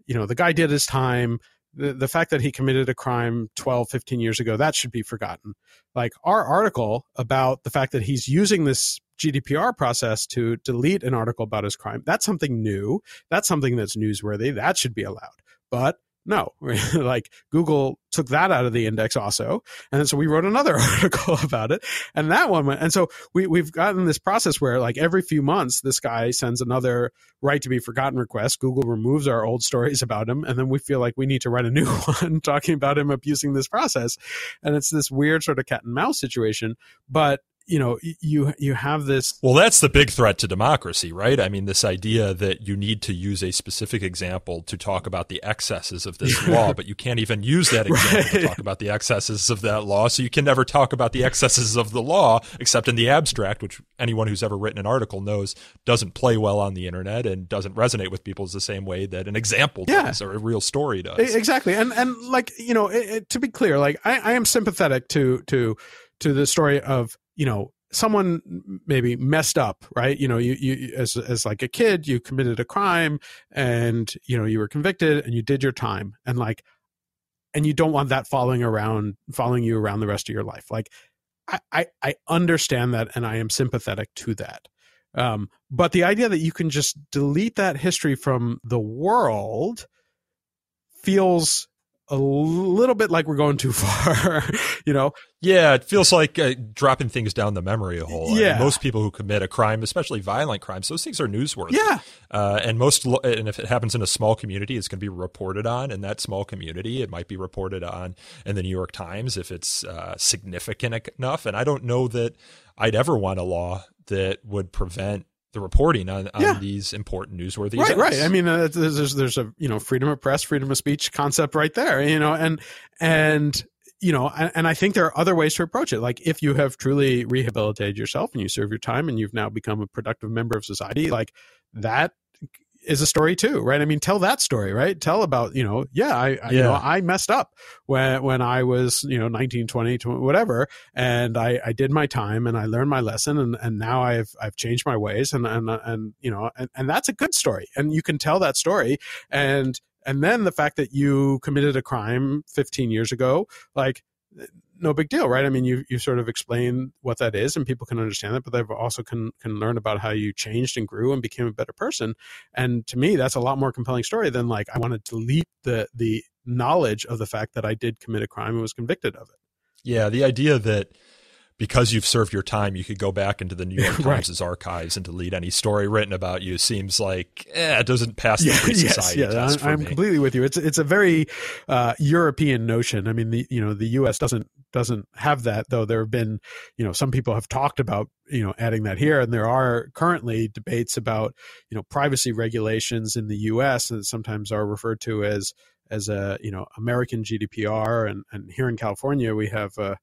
you know, the guy did his time, the, the fact that he committed a crime 12, 15 years ago, that should be forgotten. Like our article about the fact that he's using this GDPR process to delete an article about his crime. That's something new. That's something that's newsworthy. That should be allowed. But no, (laughs) like Google took that out of the index also. And so we wrote another (laughs) article about it. And that one went. And so we, we've gotten this process where like every few months, this guy sends another right to be forgotten request. Google removes our old stories about him. And then we feel like we need to write a (laughs) new one talking about him abusing this process. And it's this weird sort of cat and mouse situation. But you know, you you have this. Well, that's the big threat to democracy, right? I mean, this idea that you need to use a specific example to talk about the excesses of this law, (laughs) but you can't even use that example right. to talk about the excesses of that law. So you can never talk about the excesses of the law except in the abstract, which anyone who's ever written an article knows doesn't play well on the internet and doesn't resonate with people the same way that an example yeah. does or a real story does. Exactly, and and like you know, it, it, to be clear, like I, I am sympathetic to to to the story of you know someone maybe messed up right? You know you, you as as like a kid you committed a crime and you know you were convicted and you did your time and like and you don't want that following around following you around the rest of your life. Like i i, I understand that and i am sympathetic to that. Um, but the idea that you can just delete that history from the world feels a little bit like we're going too far, (laughs) you know? Yeah, it feels like uh, dropping things down the memory hole. Yeah. I mean, most people who commit a crime, especially violent crimes, those things are newsworthy. Yeah. Uh, and most, and if it happens in a small community, it's going to be reported on in that small community. It might be reported on in the New York Times if it's uh, significant enough. And I don't know that I'd ever want a law that would prevent the reporting on, on yeah. these important newsworthy right events. right i mean uh, there's there's a you know freedom of press freedom of speech concept right there you know and and you know and, and i think there are other ways to approach it like if you have truly rehabilitated yourself and you serve your time and you've now become a productive member of society like that is a story too, right? I mean, tell that story, right? Tell about, you know, yeah, I, I yeah. you know, I messed up when, when I was, you know, 19, 20, 20 whatever. And I, I did my time and I learned my lesson and, and now I've, I've changed my ways and, and, and, you know, and, and that's a good story. And you can tell that story. And, and then the fact that you committed a crime 15 years ago, like, no big deal, right? I mean, you you sort of explain what that is, and people can understand that, but they also can can learn about how you changed and grew and became a better person. And to me, that's a lot more compelling story than like I want to delete the the knowledge of the fact that I did commit a crime and was convicted of it. Yeah, the idea that because you've served your time, you could go back into the New York (laughs) Times' archives and delete any story written about you. Seems like eh, it doesn't pass the yeah, (laughs) free society yes, test. I'm, I'm completely with you. It's it's a very uh, European notion. I mean, the you know the U.S. doesn't doesn't have that though. There have been you know some people have talked about you know adding that here, and there are currently debates about you know privacy regulations in the U.S. that sometimes are referred to as as a you know American GDPR, and and here in California we have. Uh,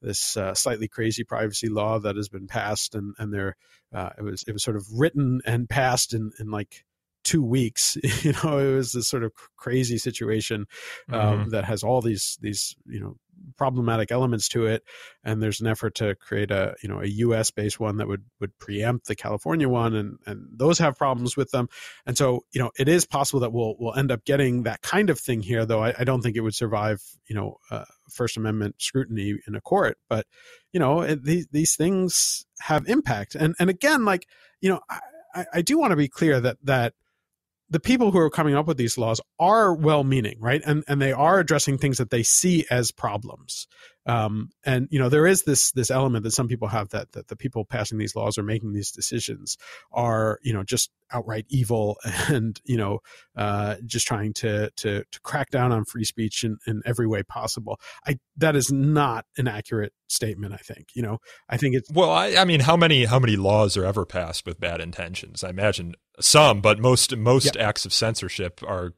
this uh, slightly crazy privacy law that has been passed, and and there uh, it was it was sort of written and passed in in like two weeks. (laughs) you know, it was this sort of crazy situation um, mm-hmm. that has all these these you know problematic elements to it and there's an effort to create a you know a US based one that would would preempt the California one and and those have problems with them. And so you know it is possible that we'll we'll end up getting that kind of thing here though I, I don't think it would survive you know uh, First Amendment scrutiny in a court. But you know it, these these things have impact. And and again like you know I, I do want to be clear that that the people who are coming up with these laws are well meaning, right? And and they are addressing things that they see as problems. Um, and you know there is this this element that some people have that that the people passing these laws or making these decisions are you know just outright evil (laughs) and you know uh, just trying to to to crack down on free speech in, in every way possible. I that is not an accurate statement. I think you know I think it's well. I, I mean, how many how many laws are ever passed with bad intentions? I imagine some, but most most yep. acts of censorship are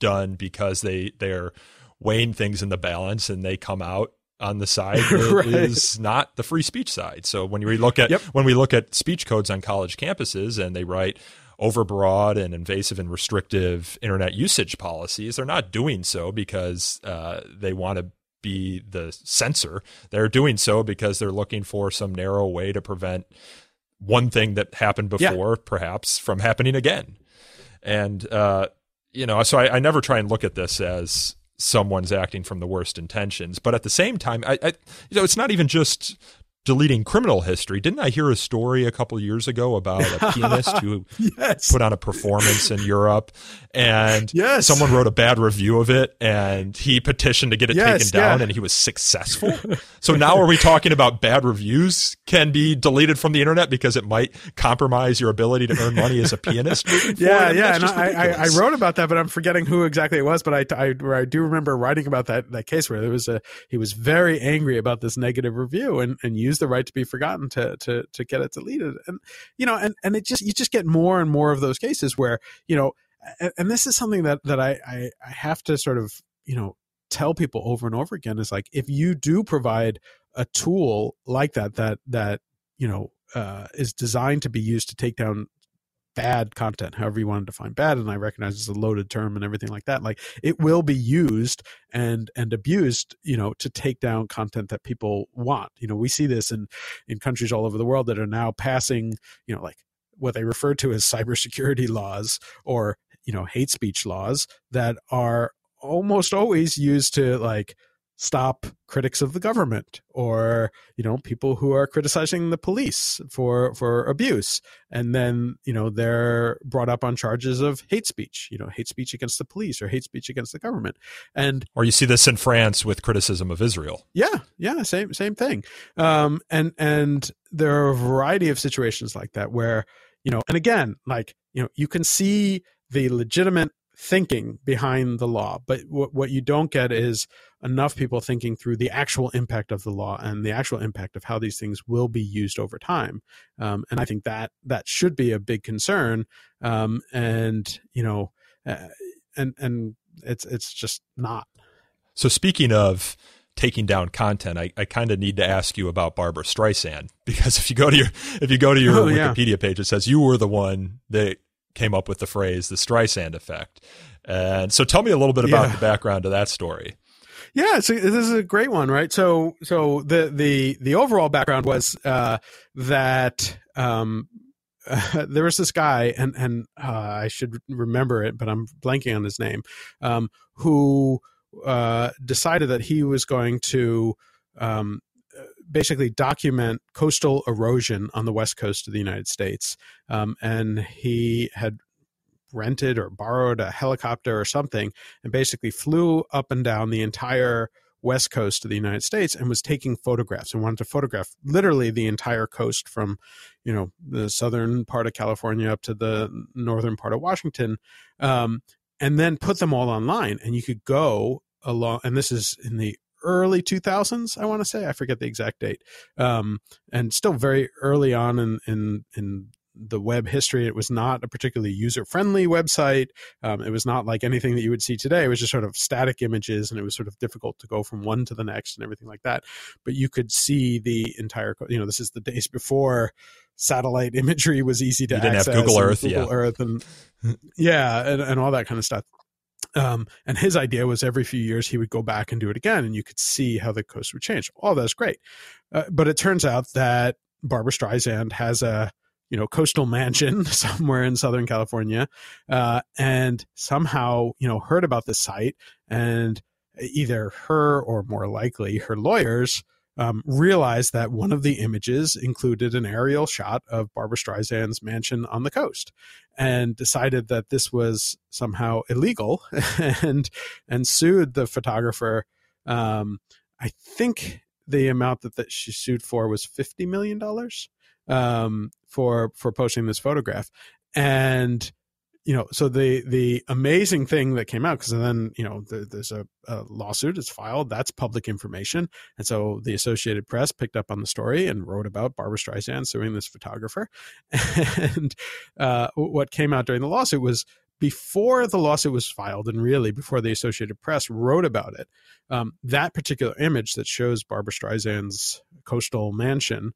done because they they're weighing things in the balance and they come out on the side (laughs) that right. is not the free speech side. So when we look at yep. when we look at speech codes on college campuses and they write overbroad and invasive and restrictive internet usage policies, they're not doing so because uh, they want to be the censor. They're doing so because they're looking for some narrow way to prevent one thing that happened before, yeah. perhaps, from happening again. And uh, you know, so I, I never try and look at this as someone's acting from the worst intentions. But at the same time, I, I, you know, it's not even just deleting criminal history. Didn't I hear a story a couple years ago about a (laughs) pianist who yes. put on a performance in Europe and yes. someone wrote a bad review of it and he petitioned to get it yes, taken down yeah. and he was successful? so now are we talking about bad reviews can be deleted from the internet because it might compromise your ability to earn money as a pianist? (laughs) yeah, yeah. And I, I, I, wrote about that, but I'm forgetting who exactly it was. But I, I, I, do remember writing about that, that case where there was a, he was very angry about this negative review and, and used use the right to be forgotten to to to get it deleted. And you know, and and it just you just get more and more of those cases where you know, and, and this is something that that I, I I have to sort of you know tell people over and over again is like if you do provide a tool like that that that you know uh, is designed to be used to take down bad content, however you want to define bad. And I recognize it's a loaded term and everything like that. Like it will be used and and abused, you know, to take down content that people want. You know, we see this in in countries all over the world that are now passing, you know, like what they refer to as cybersecurity laws or you know hate speech laws that are almost always used to like stop critics of the government or you know people who are criticizing the police for for abuse. And then you know they're brought up on charges of hate speech you know hate speech against the police or hate speech against the government. And or you see this in France with criticism of Israel. Yeah yeah same same thing. Um and and there are a variety of situations like that where you know and again like you know you can see the legitimate thinking behind the law but what, what you don't get is enough people thinking through the actual impact of the law and the actual impact of how these things will be used over time um, and i think that that should be a big concern um, and you know uh, and and it's it's just not so speaking of taking down content, I, I kind of need to ask you about Barbra Streisand (laughs) because if you go to your if you go to your oh, Wikipedia yeah. page, it says you were the one that came up with the phrase the Streisand effect. And so tell me a little bit about yeah. the background of that story. Yeah, so this is a great one, right? So, so the the the overall background was uh, that um, uh, (laughs) there was this guy, and and uh, I should remember it, but I'm blanking on his name, um, who uh, decided that he was going to um, basically document coastal erosion on the west coast of the United States. Um, and he had rented or borrowed a helicopter or something and basically flew up and down the entire west coast of the United States and was taking photographs and wanted to photograph literally the entire coast from, you know, the southern part of California up to the northern part of Washington, um, and then put them all online. And you could go along, and this is in the early 2000s i want to say i forget the exact date um, and still very early on in in in the web history. It was not a particularly user friendly website. Um, it was not like anything that you would see today. It was just sort of static images and it was sort of difficult to go from one to the next and everything like that. But you could see the entire you know this is the days before satellite imagery was easy to you didn't access have google earth google yeah. earth and (laughs) yeah and, and all that kind of stuff. Um, and his idea was every few years he would go back and do it again, and you could see how the coast would change. All that's great, uh, but it turns out that Barbra Streisand has a you know coastal mansion (laughs) somewhere in Southern California, uh, and somehow you know heard about this site, and either her or more likely her lawyers um, realized that one of the images included an aerial shot of Barbra Streisand's mansion on the coast, and decided that this was somehow illegal, (laughs) and and sued the photographer. Um, I think the amount that, that she sued for was fifty million dollars um, for for posting this photograph, and you know, so the the amazing thing that came out because then you know the, there's a, a, lawsuit is filed that's public information, and so the Associated Press picked up on the story and wrote about Barbra Streisand suing this photographer, (laughs) and uh, what came out during the lawsuit was before the lawsuit was filed and really before the Associated Press wrote about it, um, that particular image that shows Barbra Streisand's coastal mansion.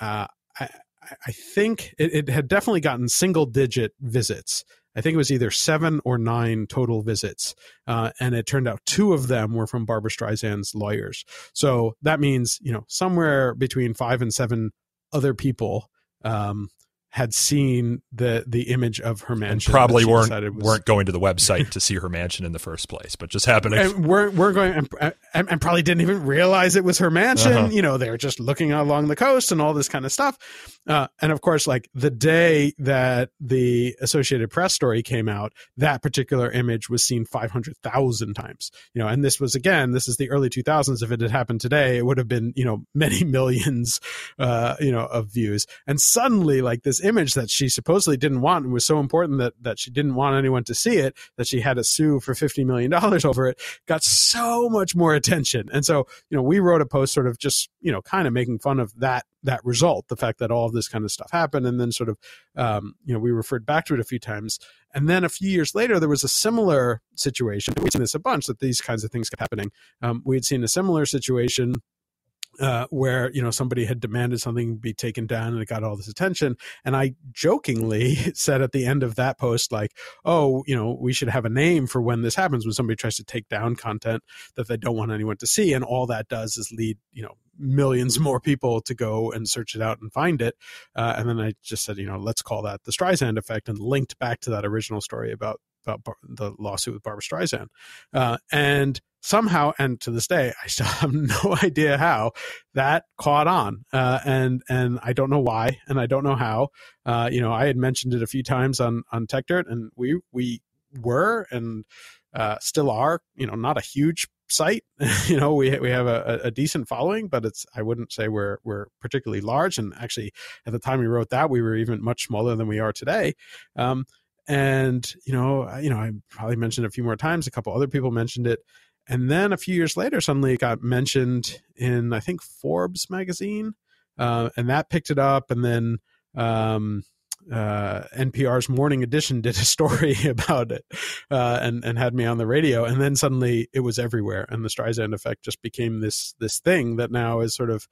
Uh, I, think it, it, had definitely gotten single digit visits I think it was either seven or nine total visits. Uh, and it turned out two of them were from Barbra Streisand's lawyers. So that means, you know, somewhere between five and seven other people um, had seen the the image of her mansion. And probably weren't was, weren't going to the website to see her mansion in the first place, but just happened. To... And we're we're going and, and, probably didn't even realize it was her mansion. Uh-huh. You know, they were just looking along the coast and all this kind of stuff. Uh, and of course, like the day that the Associated Press story came out, that particular image was seen five hundred thousand times. You know, and this was again, this is the early two thousands. If it had happened today, it would have been you know (laughs) many millions, uh, you know, of views. And suddenly, like this this image that she supposedly didn't want and was so important that that she didn't want anyone to see it that she had to sue for fifty million dollars over it got so much more attention. And so you know we wrote a post sort of just you know kind of making fun of that that result, the fact that all of this kind of stuff happened, and then sort of um, you know we referred back to it a few times. And then a few years later, there was a similar situation. We'd seen this a bunch that these kinds of things kept happening. Um, we had seen a similar situation uh, where you know somebody had demanded something be taken down and it got all this attention. And i jokingly (laughs) said at the end of that post like oh you know we should have a name for when this happens when somebody tries to take down content that they don't want anyone to see. And all that does is lead you know millions (laughs) more people to go and search it out and find it. Uh, and then i just said you know let's call that the streisand effect and linked back to that original story about about Bar- the lawsuit with Barbra Streisand. Uh, and somehow, and to this day, I still (laughs) have no idea how that caught on. Uh, and and I don't know why, and I don't know how. Uh, you know, I had mentioned it a few times on on Techdirt, and we we were and uh, still are. You know, not a huge site. (laughs) you know, we we have a, a, decent following, but it's I wouldn't say we're we're particularly large. And actually, at the time we wrote that, we were even much smaller than we are today. Um, and you know you know i probably mentioned it a few more times a couple other people mentioned it and then a few years later suddenly it got mentioned in i think forbes magazine uh, and that picked it up and then um, uh, NPR's Morning Edition (laughs) did a story (laughs) about it uh, and and had me on the radio, and then suddenly it was everywhere, and the Streisand effect just became this this thing that now is sort of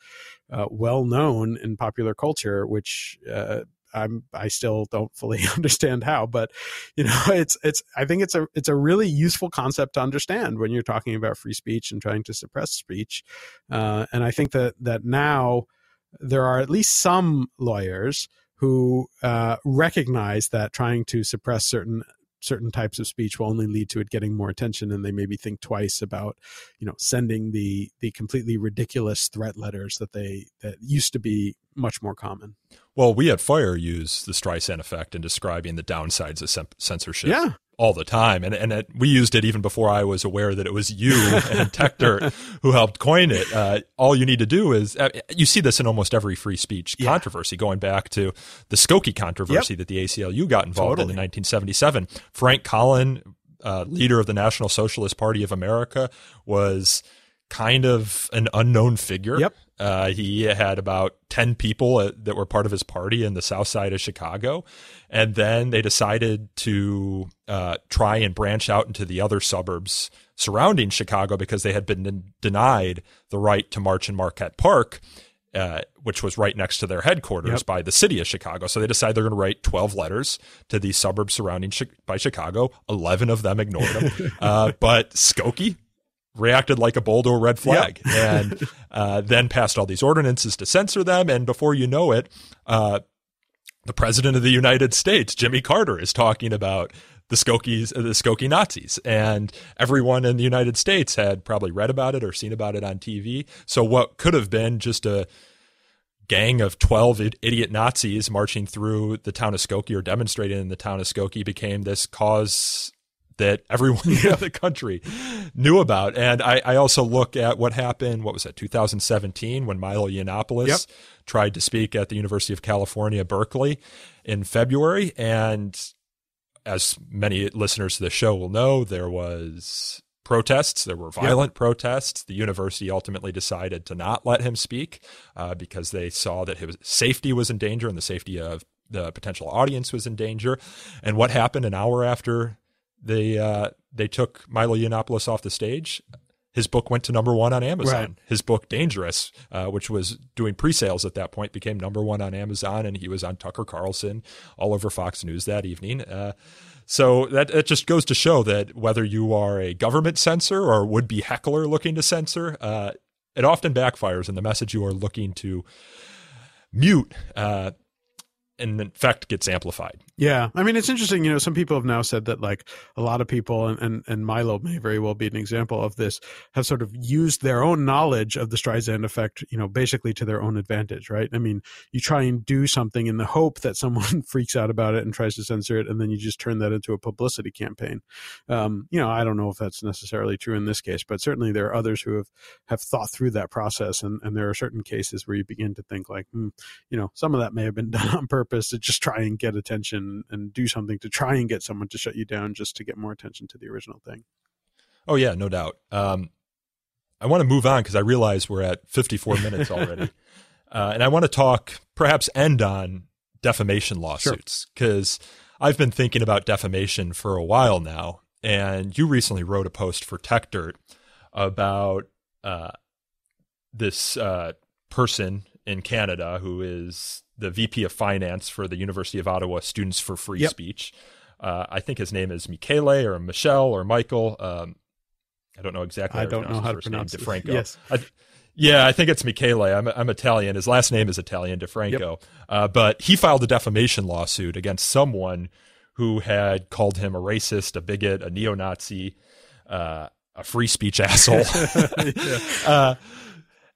uh, well known in popular culture, which uh, I'm I still don't fully (laughs) understand how, but you know, (laughs) it's it's I think it's a it's a really useful concept to understand when you're talking about free speech and trying to suppress speech. Uh, and I think that that now there are at least some lawyers who uh, recognize that trying to suppress certain certain types of speech will only lead to it getting more attention and they maybe think twice about you know sending the the completely ridiculous threat letters that they that used to be much more common. Well we at fire use the streisand effect in describing the downsides of censorship. Yeah all the time. And and it, we used it even before I was aware that it was you and Techdirt (laughs) who helped coin it. Uh, all you need to do is uh, you see this in almost every free speech yeah. controversy, going back to the Skokie controversy yep. that the ACLU got involved totally. in in 1977. Frank Collin, uh, leader of the National Socialist Party of America, was kind of an unknown figure. Yep. Uh, he had about 10 people uh, that were part of his party in the south side of Chicago. And then they decided to uh, try and branch out into the other suburbs surrounding Chicago because they had been denied the right to march in Marquette Park. Uh, which was right next to their headquarters yep. by the city of Chicago. So they decided they're going to write 12 letters to the suburbs surrounding chi- by Chicago. 11 of them ignored them. (laughs) uh, but Skokie, reacted like a a red flag yep. (laughs) and uh, then passed all these ordinances to censor them. And before you know it, uh, the president of the United States, Jimmy Carter, is talking about the Skokies, the Skokie Nazis, and everyone in the United States had probably read about it or seen about it on TV. So what could have been just a gang of 12 idiot Nazis marching through the town of Skokie or demonstrating in the town of Skokie became this cause that everyone (laughs) yeah. in the country knew about. And I, I, also look at what happened, what was that, 2017, when Milo Yiannopoulos yep. tried to speak at the University of California, Berkeley in February. And as many listeners to the show will know, there was protests. There were violent yep. protests. The university ultimately decided to not let him speak uh, because they saw that his safety was in danger and the safety of the potential audience was in danger. And what happened an hour after they uh, they took Milo Yiannopoulos off the stage. His book went to number one on Amazon. Right. His book Dangerous, uh, which was doing pre-sales at that point, became number one on Amazon, and he was on Tucker Carlson all over Fox News that evening. Uh, so that it just goes to show that whether you are a government censor or would-be heckler looking to censor, uh, it often backfires, and the message you are looking to mute uh, and in fact gets amplified. Yeah. I mean, it's interesting. You know, some people have now said that like a lot of people, and, and, and Milo may very well be an example of this, have sort of used their own knowledge of the Streisand effect, you know, basically to their own advantage, right? I mean, you try and do something in the hope that someone (laughs) freaks out about it and tries to censor it, and then you just turn that into a publicity campaign. Um, you know, I don't know if that's necessarily true in this case, but certainly there are others who have, have thought through that process. And, and there are certain cases where you begin to think like, hmm, you know, some of that may have been (laughs) done on purpose purpose to just try and get attention and do something to try and get someone to shut you down just to get more attention to the original thing. Oh yeah, no doubt. Um, I want to move on because I realize we're at 54 (laughs) minutes already, uh, and I want to talk, perhaps end on defamation lawsuits because sure. I've been thinking about defamation for a while now, and you recently wrote a post for Techdirt about uh, this uh, person in Canada who is the VP of Finance for the University of Ottawa Students for Free yep. Speech. Uh, I think his name is Michele or Michelle or Michael. Um, I don't know exactly. I don't know how to pronounce name. DeFranco. Yes. I, yeah, I think it's Michele. I'm, I'm Italian. His last name is Italian, DeFranco. Yep. Uh, but he filed a defamation lawsuit against someone who had called him a racist, a bigot, a neo Nazi, uh, a free speech (laughs) asshole. (laughs) yeah.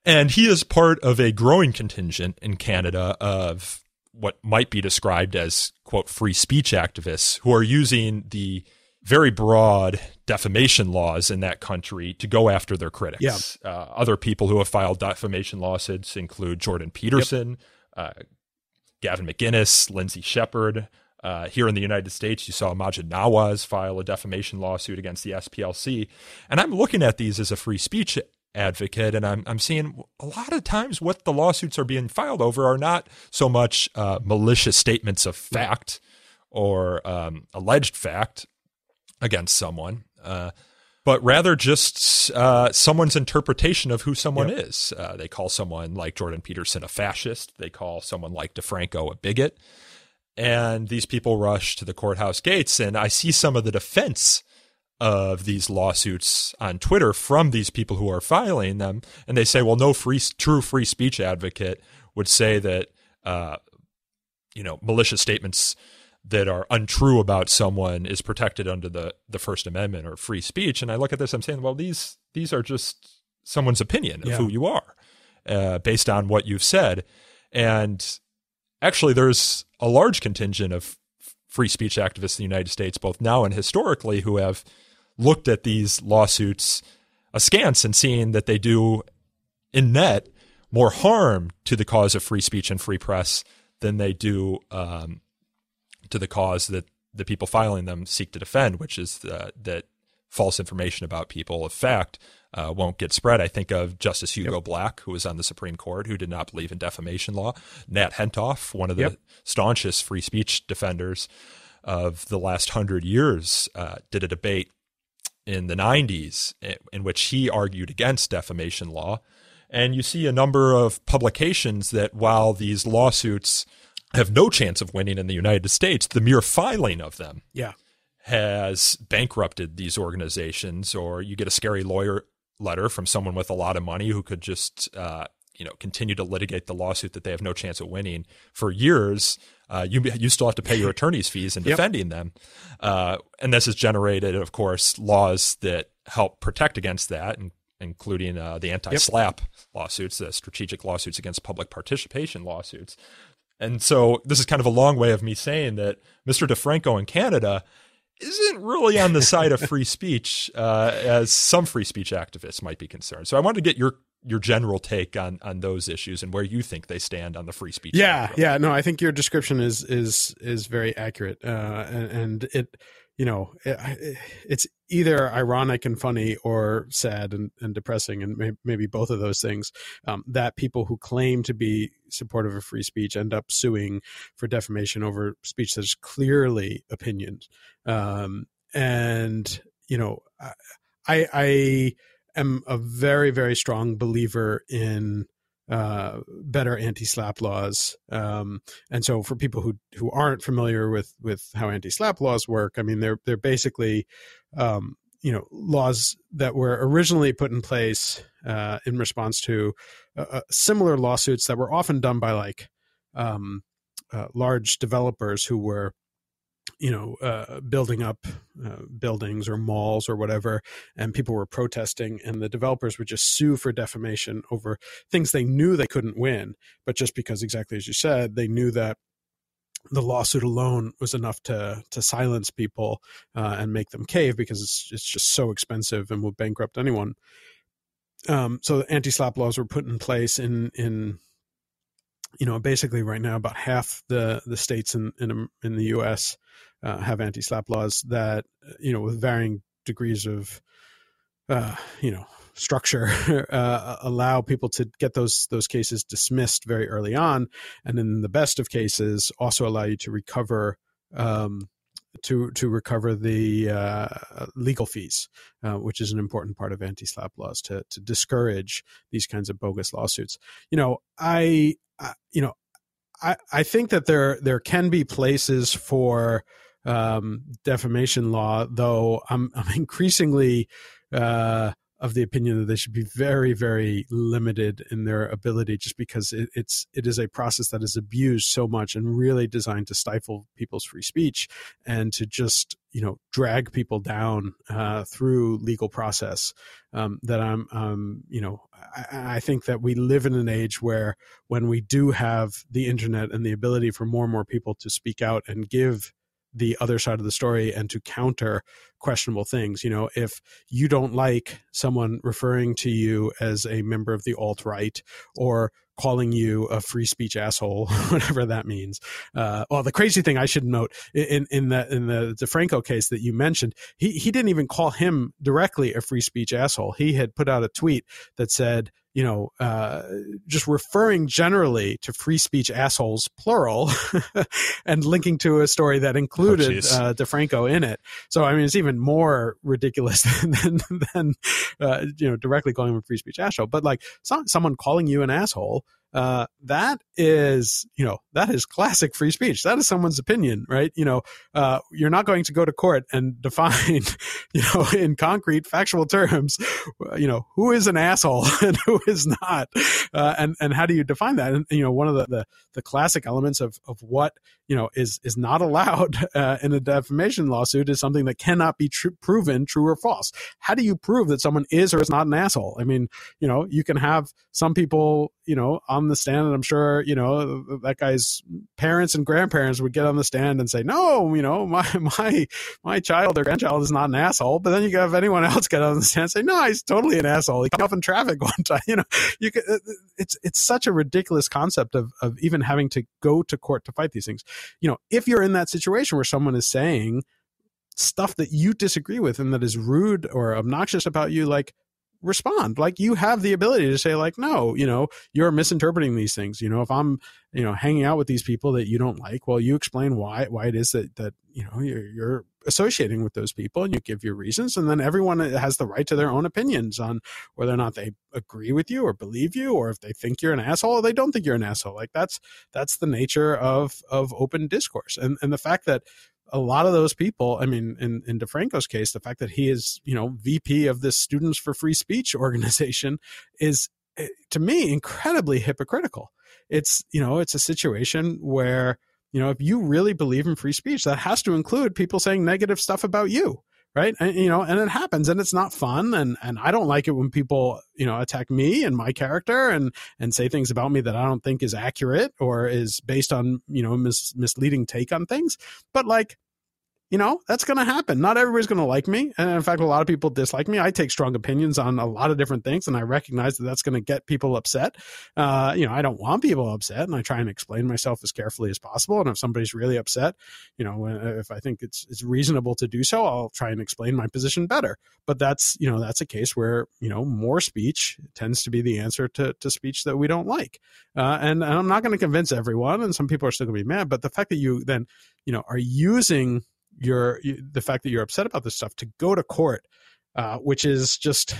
And he is part of a growing contingent in Canada of what might be described as, quote, free speech activists who are using the very broad defamation laws in that country to go after their critics. Yeah. Uh, other people who have filed defamation lawsuits include Jordan Peterson, yep. uh, Gavin McInnes, Lindsay Shepherd. Uh, here in the United States, you saw Maajid Nawaz file a defamation lawsuit against the SPLC. And I'm looking at these as a free speech advocate, and I'm I'm seeing a lot of times what the lawsuits are being filed over are not so much uh, malicious statements of fact or um, alleged fact against someone. Uh, but rather just uh, someone's interpretation of who someone yep. is. Uh, they call someone like Jordan Peterson a fascist. They call someone like DeFranco a bigot. And these people rush to the courthouse gates. And I see some of the defense of these lawsuits on Twitter from these people who are filing them, and they say, well, no free, true free speech advocate would say that, uh, you know, malicious statements that are untrue about someone is protected under the the First Amendment or free speech. And I look at this, I'm saying, well, these these are just someone's opinion of yeah. who you are, uh, based on what you've said, and actually, there's a large contingent of free speech activists in the United States, both now and historically, who have looked at these lawsuits askance and seeing that they do in net more harm to the cause of free speech and free press than they do um, to the cause that the people filing them seek to defend, which is uh, that false information about people of fact uh, won't get spread. I think of Justice Hugo yep. Black, who was on the Supreme Court, who did not believe in defamation law. Nat Hentoff, one of the yep. staunchest free speech defenders of the last hundred years, uh, did a debate in the 90s in which he argued against defamation law. And you see a number of publications that while these lawsuits have no chance of winning in the United States, the mere filing of them yeah. has bankrupted these organizations, or you get a scary lawyer letter from someone with a lot of money who could just uh, you know continue to litigate the lawsuit that they have no chance of winning for years uh, you you still have to pay your (laughs) attorney's fees in defending yep. them, uh, and this has generated, of course, laws that help protect against that, and, including uh, the anti-SLAPP yep. lawsuits, the strategic lawsuits against public participation lawsuits. And so this is kind of a long way of me saying that Mr. DeFranco in Canada isn't really on the side of free (laughs) speech uh, as some free speech activists might be concerned. So I wanted to get your your general take on on those issues and where you think they stand on the free speech. Yeah, yeah, no, I think your description is is is very accurate, uh, and, and, it, you know, it, it's either ironic and funny or sad and, and depressing, and may, maybe both of those things. Um, that people who claim to be supportive of free speech end up suing for defamation over speech that is clearly opinion, um, and you know, I I am a very very strong believer in uh, better anti-SLAPP laws. Um, and so for people who who aren't familiar with with how anti-SLAPP laws work, I mean they're they're basically um, you know laws that were originally put in place uh, in response to uh, uh similar lawsuits that were often done by like um, uh, large developers who were you know, uh, building up uh, buildings or malls or whatever, and people were protesting, and the developers would just sue for defamation over things they knew they couldn't win, but just because, exactly as you said, they knew that the lawsuit alone was enough to to silence people uh, and make them cave because it's it's just so expensive and will bankrupt anyone. Um, so anti-SLAPP laws were put in place in in you know, basically right now about half the the states in in, in the U.S. Uh, have anti-SLAPP laws that you know with varying degrees of uh, you know structure (laughs) uh, allow people to get those those cases dismissed very early on, and in the best of cases, also allow you to recover um, to to recover the uh, legal fees, uh, which is an important part of anti-SLAPP laws to to discourage these kinds of bogus lawsuits. You know, I, I you know, I I think that there there can be places for um, defamation law, though I'm I'm (laughs) increasingly uh, of the opinion that they should be very, very limited in their ability, just because it, it's it is a process that is abused so much and really designed to stifle people's free speech and to just you know drag people down uh, through legal process. Um, that I'm, um, you know, I, I think that we live in an age where when we do have the internet and the ability for more and more people to speak out and give the other side of the story and to counter questionable things. You know, if you don't like someone referring to you as a member of the alt right or calling you a free speech asshole, (laughs) whatever that means. Uh, well, the crazy thing I should note in in the in the DeFranco case that you mentioned, he he didn't even call him directly a free speech asshole. He had put out a tweet that said, you know, uh, just referring generally to free speech assholes, plural, (laughs) and linking to a story that included oh, uh, DeFranco in it. So, I mean, it's even more ridiculous (laughs) than, than uh, you know, directly calling him a free speech asshole. But like some, someone calling you an asshole uh, that is, you know, that is classic free speech. That is someone's opinion, right? You know, uh, you're not going to go to court and (laughs) define, you know, in concrete, factual terms, you know, who is an asshole (laughs) and who is not, uh, and and how do you define that? And you know, one of the the, the classic elements of of what you know is is not allowed (laughs) uh, in a defamation lawsuit is something that cannot be tr- proven true or false. How do you prove that someone is or is not an asshole? I mean, you know, you can have some people, you know, on the stand, and I'm sure, you know, that guy's parents and grandparents would get on the stand and say, no, you know, my (laughs) my my child or grandchild is not an asshole. But then you have anyone else get on the stand and say, no, he's totally an asshole. He got off in traffic (laughs) one time. You know, you could, uh, uh, it's it's such a ridiculous concept of of even having to go to court to fight these things you know, if you're in that situation where someone is saying stuff that you disagree with and that is rude or obnoxious about you, like respond. Like you have the ability to say like no you know you're misinterpreting these things. You know if i'm you know hanging out with these people that you don't like well you explain why why it is that that you know you're, you're associating with those people and you give your reasons. And then everyone has the right to their own opinions on whether or not they agree with you or believe you or if they think you're an asshole or they don't think you're an asshole. Like that's that's the nature of of open discourse. And and the fact that a lot of those people, I mean, in, in DeFranco's case, the fact that he is, you know, VP of this Students for Free Speech (laughs) organization is, eh, to me, incredibly hypocritical. It's, you know, it's a situation where, you know, if you really believe in free speech, that has to include people saying negative stuff about you right? And, you know and it happens and it's not fun and and i don't like it when people you know attack me and my character and and say things about me that i don't think is accurate or is based on you know mis- misleading take on things. But like you know, that's going to happen. Not everybody's going to like me. And in fact, a lot of people dislike me. I take strong opinions on a lot of different things, and I recognize that that's going to get people upset. Uh, you know, I don't want people upset, and I try and explain myself as carefully as possible. And if somebody's really upset, you know, if I think it's, it's reasonable to do so, I'll try and explain my position better. But that's, you know, that's a case where, you know, more speech tends to be the answer to, to speech that we don't like. Uh, and, and I'm not going to convince everyone, and some people are still going to be mad. But the fact that you then, you know, are using your the fact that you're upset about this stuff to go to court, uh, which is just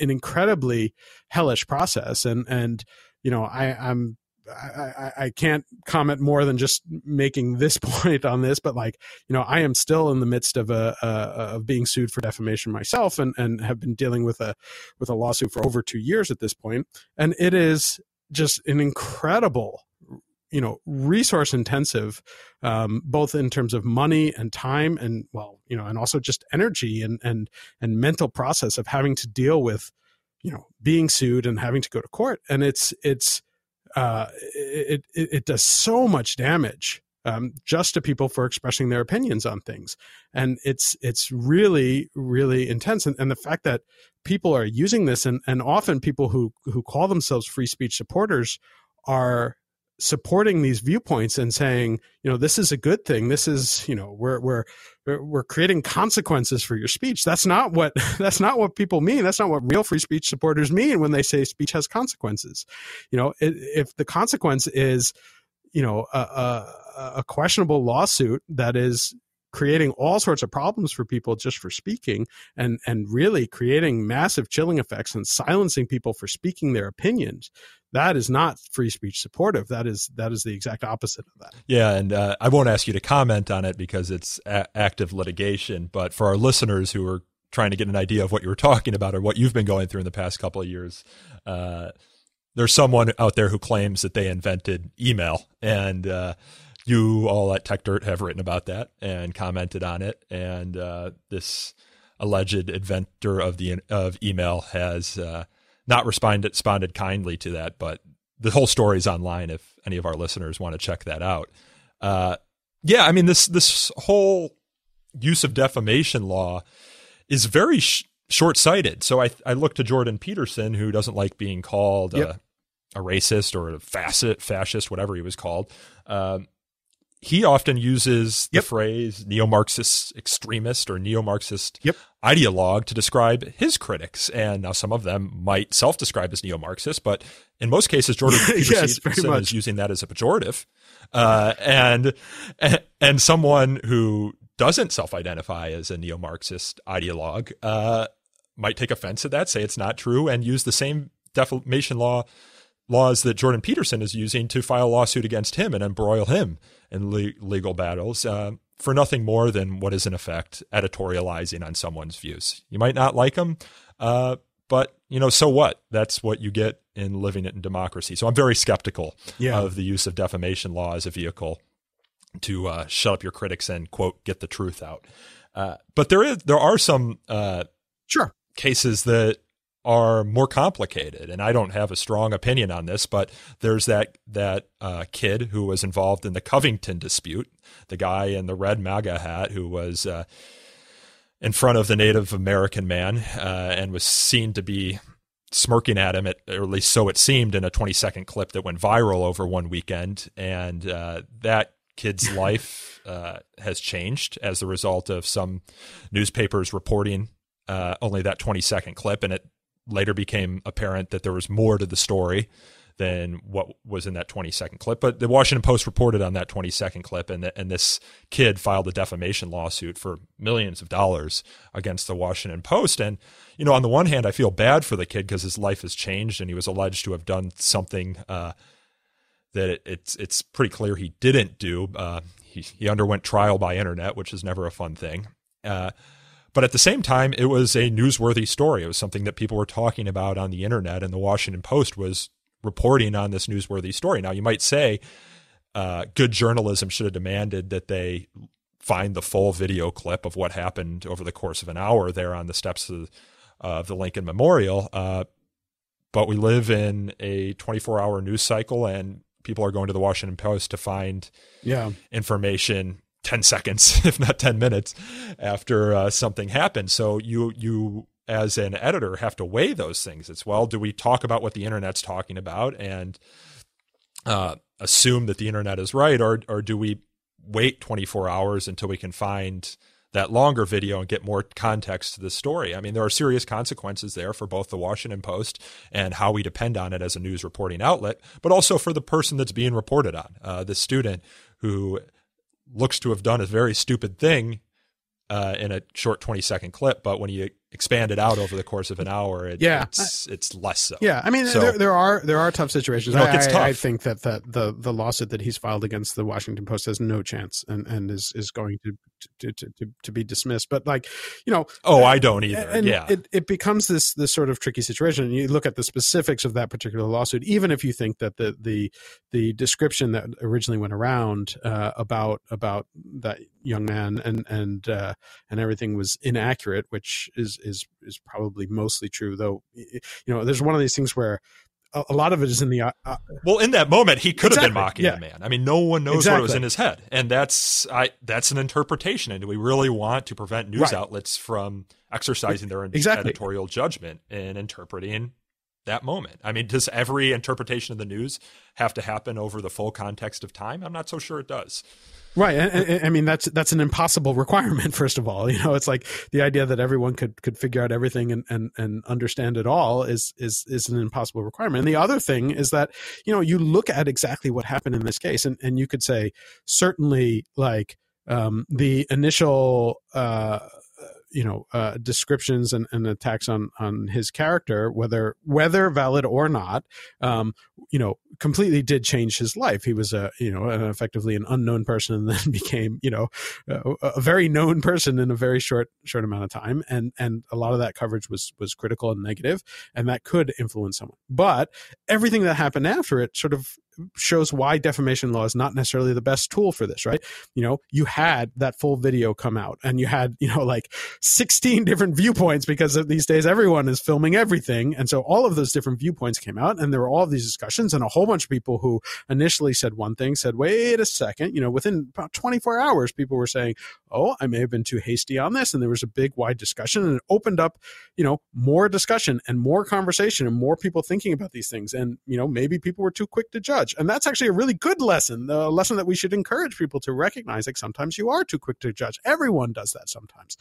an incredibly hellish process. And and you know I, I'm I, I, can't comment more than just making this (laughs) point on this, but like you know, I am still in the midst of a, a, of being sued for defamation myself, and and have been dealing with a with a lawsuit for over two years at this point, and it is just an incredible you know resource intensive um, both in terms of money and time and well you know and also just energy and and and mental process of having to deal with you know being sued and having to go to court. And it's it's uh, it, it, it does so much damage um, just to people for expressing their opinions on things. And it's it's really really intense. And, and the fact that people are using this and and often people who who call themselves free speech supporters are supporting these viewpoints and saying, you know, this is a good thing. This is, you know, we're we're we're creating consequences for your speech. That's not what (laughs) that's not what people mean. That's not what real free speech supporters mean when they say speech has consequences. You know, if the consequence is, you know, a, a, a questionable lawsuit that is creating all sorts of problems for people just for speaking and and really creating massive chilling effects and silencing people for speaking their opinions that is not free speech supportive. That is that is the exact opposite of that. Yeah, and uh, I won't ask you to comment on it because it's a- active litigation. But for our listeners who are trying to get an idea of what you were talking about or what you've been going through in the past couple of years, uh, there's someone out there who claims that they invented email, and uh, you all at Techdirt have written about that and commented on it, and uh, this alleged inventor of the of email has uh, not responded responded kindly to that, but the whole story is online if any of our listeners want to check that out. Uh, yeah, I mean this this whole use of defamation law is very sh- short sighted. So I I look to Jordan Peterson, who doesn't like being called yep. a, a, racist or a fascist, fascist, whatever he was called. Um, he often uses yep. the phrase neo-Marxist extremist or neo-Marxist yep. ideologue to describe his critics. And now some of them might self-describe as neo-Marxist, but in most cases, Jordan (laughs) yes, Peterson is using that as a pejorative. Uh, and, and someone who doesn't self-identify as a neo-Marxist ideologue uh, might take offense at that, say it's not true, and use the same defamation law laws that Jordan Peterson is using to file a lawsuit against him and embroil him in le- legal battles uh, for nothing more than what is in effect editorializing on someone's views. You might not like them, uh, but you know, so what? That's what you get in living it in democracy. So I'm very skeptical yeah. of the use of defamation law as a vehicle to uh, shut up your critics and quote get the truth out. Uh, but there is there are some uh, sure cases that are more complicated. And I don't have a strong opinion on this, but there's that that uh, kid who was involved in the Covington dispute, the guy in the red MAGA hat who was uh, in front of the Native American man uh, and was seen to be smirking at him, at, or at least so it seemed, in a 20 second clip that went viral over one weekend. And uh, that kid's (laughs) life uh, has changed as a result of some newspapers reporting uh, only that 20 second clip, and it later became apparent that there was more to the story than what was in that 20 second clip. But the Washington Post reported on that 20 second clip, and, the, and this kid filed a defamation lawsuit for millions of dollars against the Washington Post. And, you know, on the one hand, I feel bad for the kid because his life has changed and he was alleged to have done something uh, that it, it's, it's pretty clear he didn't do. Uh, he, he underwent trial by internet, which is never a fun thing. Uh, but at the same time, it was a newsworthy story. It was something that people were talking about on the internet, and the Washington Post was reporting on this newsworthy story. Now, you might say uh, good journalism should have demanded that they find the full video clip of what happened over the course of an hour there on the steps of, uh, of the Lincoln Memorial. Uh, but we live in a 24 hour news cycle, and people are going to the Washington Post to find yeah. information 10 (laughs) seconds, if not 10 minutes after uh, something happens. So you, you, as an editor, have to weigh those things. It's well, do we talk about what the internet's talking about and uh, assume that the internet is right, or, or do we wait 24 hours until we can find that longer video and get more context to the story. I mean, there are serious consequences there for both the Washington Post and how we depend on it as a news reporting outlet, but also for the person that's being reported on, uh, the student who looks to have done a very stupid thing uh, in a short 20 second clip, but when you expand it out over the course of an hour, it, yeah. it's it's less so. Yeah, I mean, so, there, there are there are tough situations. I, tough. I, think that, that the the lawsuit that he's filed against the Washington Post has no chance, and, and is is going to to, to to, to be dismissed. But like, you know, oh, I don't either. And yeah, it, it becomes this this sort of tricky situation. And you look at the specifics of that particular lawsuit, even if you think that the the the description that originally went around uh, about about that young man and and uh, and everything was inaccurate, which is is is probably mostly true. Though you know, there's one of these things where a, a lot of it is in the uh, uh well in that moment he could exactly, have been mocking yeah. the man i mean no one knows exactly. what was in his head and that's i that's an interpretation and do we really want to prevent news right. outlets from exercising their exactly. editorial judgment in interpreting that moment. I mean, does every interpretation of the news have to happen over the full context of time? I'm not so sure it does. Right. And, I mean, that's that's an impossible (laughs) requirement. First of all, you know, it's like the idea that everyone could could figure out everything and and, and understand it all is is is an impossible requirement. And the other thing is that you know you look at exactly what happened in this case, and and you could say certainly like um, the initial. Uh, you know uh, descriptions and, and, attacks on on his character, whether whether valid or not, um, you know, completely did change his life. He was a you know effectively an unknown person, and (laughs) then became you know a, a, very known person in a very short short amount of time. And and a lot of that coverage was was critical and negative, and that could influence someone. But everything that happened after it sort of shows why defamation law is not necessarily the best tool for this, right? You know, you had that full video come out and you had, you know, like 16 different viewpoints because these days everyone is filming everything. And so all of those different viewpoints came out and there were all these discussions and a whole bunch of people who initially said one thing said, wait a second, you know, within about 24 hours, people were saying, oh, I may have been too hasty on this. And there was a big, wide discussion and it opened up, you know, more discussion and more conversation and more people thinking about these things. And, you know, maybe people were too quick to judge And that's actually a really good lesson, the lesson that we should encourage people to recognize. Like sometimes you are too quick to judge. Everyone does that sometimes.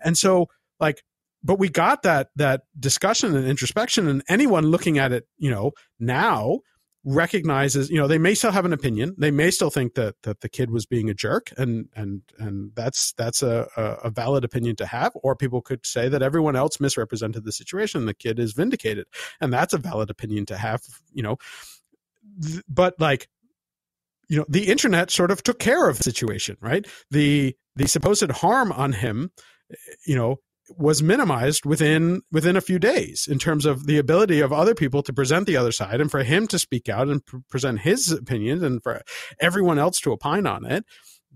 And so, like, but we got that that discussion and introspection, and anyone looking at it, you know, now recognizes you know they may still have an opinion they may still think that that the kid was being a jerk and and and that's that's a a valid opinion to have or people could say that everyone else misrepresented the situation the kid is vindicated and that's a valid opinion to have you know but like you know the internet sort of took care of the situation right? The the supposed harm on him you know was minimized within within a few days in terms of the ability of other people to present the other side and for him to speak out and pr- present his opinions and for everyone else to opine on it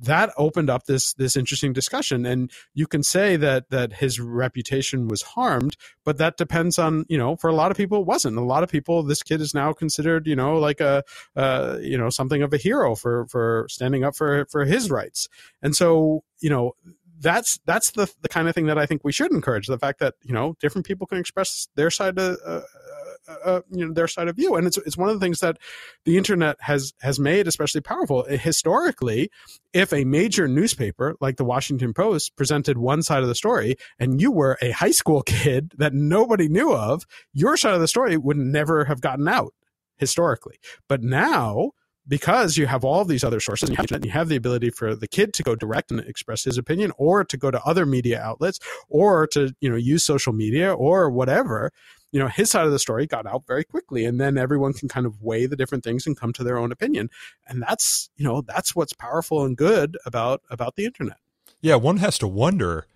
that opened up this this interesting discussion. And you can say that that his reputation was harmed but that depends on you know for a lot of people it wasn't. A lot of people this kid is now considered you know like a uh, you know something of a hero for for standing up for for his rights. And so you know that's that's the the kind of thing that I think we should encourage the fact that you know different people can express their side of uh, uh, uh, you know their side of view and it's it's one of the things that the internet has has made especially powerful. Historically if a major newspaper like the Washington Post presented one side of the story and you were a high school (laughs) kid that nobody knew of your side of the story would never have gotten out historically. But now because you have all these other sources and you have the ability for the kid to go direct and express his opinion or to go to other media outlets or to you know use social media or whatever you know his side of the story got out very quickly and then everyone can kind of weigh the different things and come to their own opinion. And that's you know that's what's powerful and good about about the internet. Yeah one has to wonder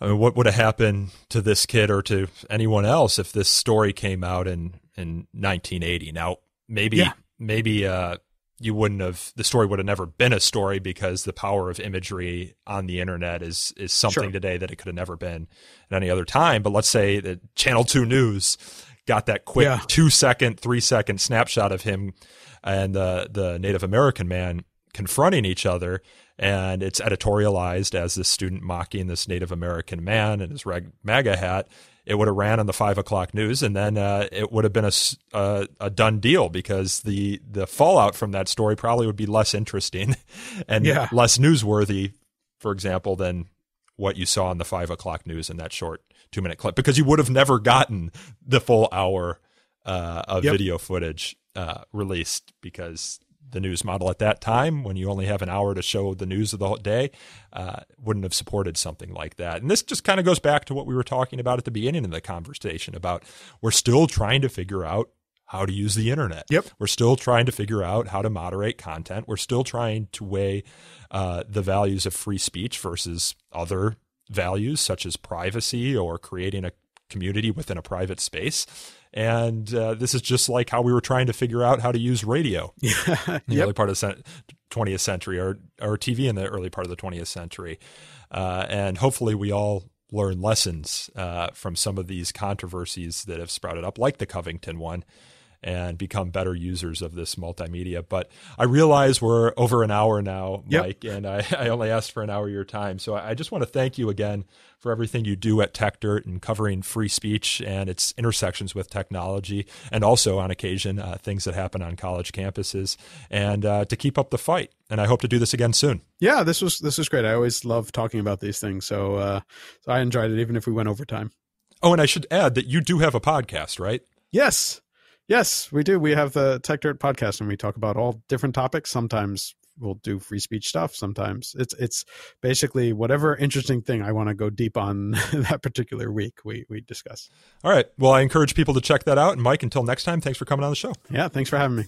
I mean, what would have happened to this kid or to anyone else if this story came out in in 1980? Now, maybe yeah. maybe uh, you wouldn't have the story would have never been a story because the power of imagery on the internet is is something sure. today that it could have never been at any other time. But let's say that Channel Two News got that quick yeah. two second, three second snapshot of him and the the Native American man confronting each other, and it's editorialized as this student mocking this Native American man and his reg- MAGA hat it would have ran on the five o'clock news, and then uh, it would have been a, a, a, done deal because the the fallout from that story probably would be less interesting (laughs) and yeah. less newsworthy, for example, than what you saw on the five o'clock news in that short two minute clip because you would have never gotten the full hour uh, of yep. video footage uh, released because the news model at that time, when you only have an hour to show the news of the day, uh, wouldn't have supported something like that. And this just kind of goes back to what we were talking about at the beginning of the conversation about we're still trying to figure out how to use the internet. Yep. We're still trying to figure out how to moderate content. We're still trying to weigh uh, the values of free speech versus other values such as privacy or creating a community within a private space. And uh, this is just like how we were trying to figure out how to use radio (laughs) in the yep. early part of the 20th century or, or TV in the early part of the 20th century. Uh, and hopefully we all learn lessons uh, from some of these controversies that have sprouted up, like the Covington one, and become better users of this multimedia. But I realize we're over an hour now, Yep. Mike, and I, (laughs) I only asked for an hour of your time. So I just want to thank you again for everything you do at Techdirt and covering free speech and its intersections with technology, and also on occasion uh, things that happen on college campuses, and uh, to keep up the fight. And I hope to do this again soon. Yeah, this was this was great. I always love talking about these things, so uh, so I enjoyed it, even if we went over time. Oh, and I should add that you do have a podcast, right? Yes, yes, we do. We have the Techdirt podcast, and we talk about all different topics. Sometimes we'll do free speech stuff. Sometimes it's it's basically whatever interesting thing I want to go deep on (laughs) that particular week. We we discuss. All right. Well, I encourage people to check that out. And Mike, until next time, thanks for coming on the show. Yeah, thanks for having me.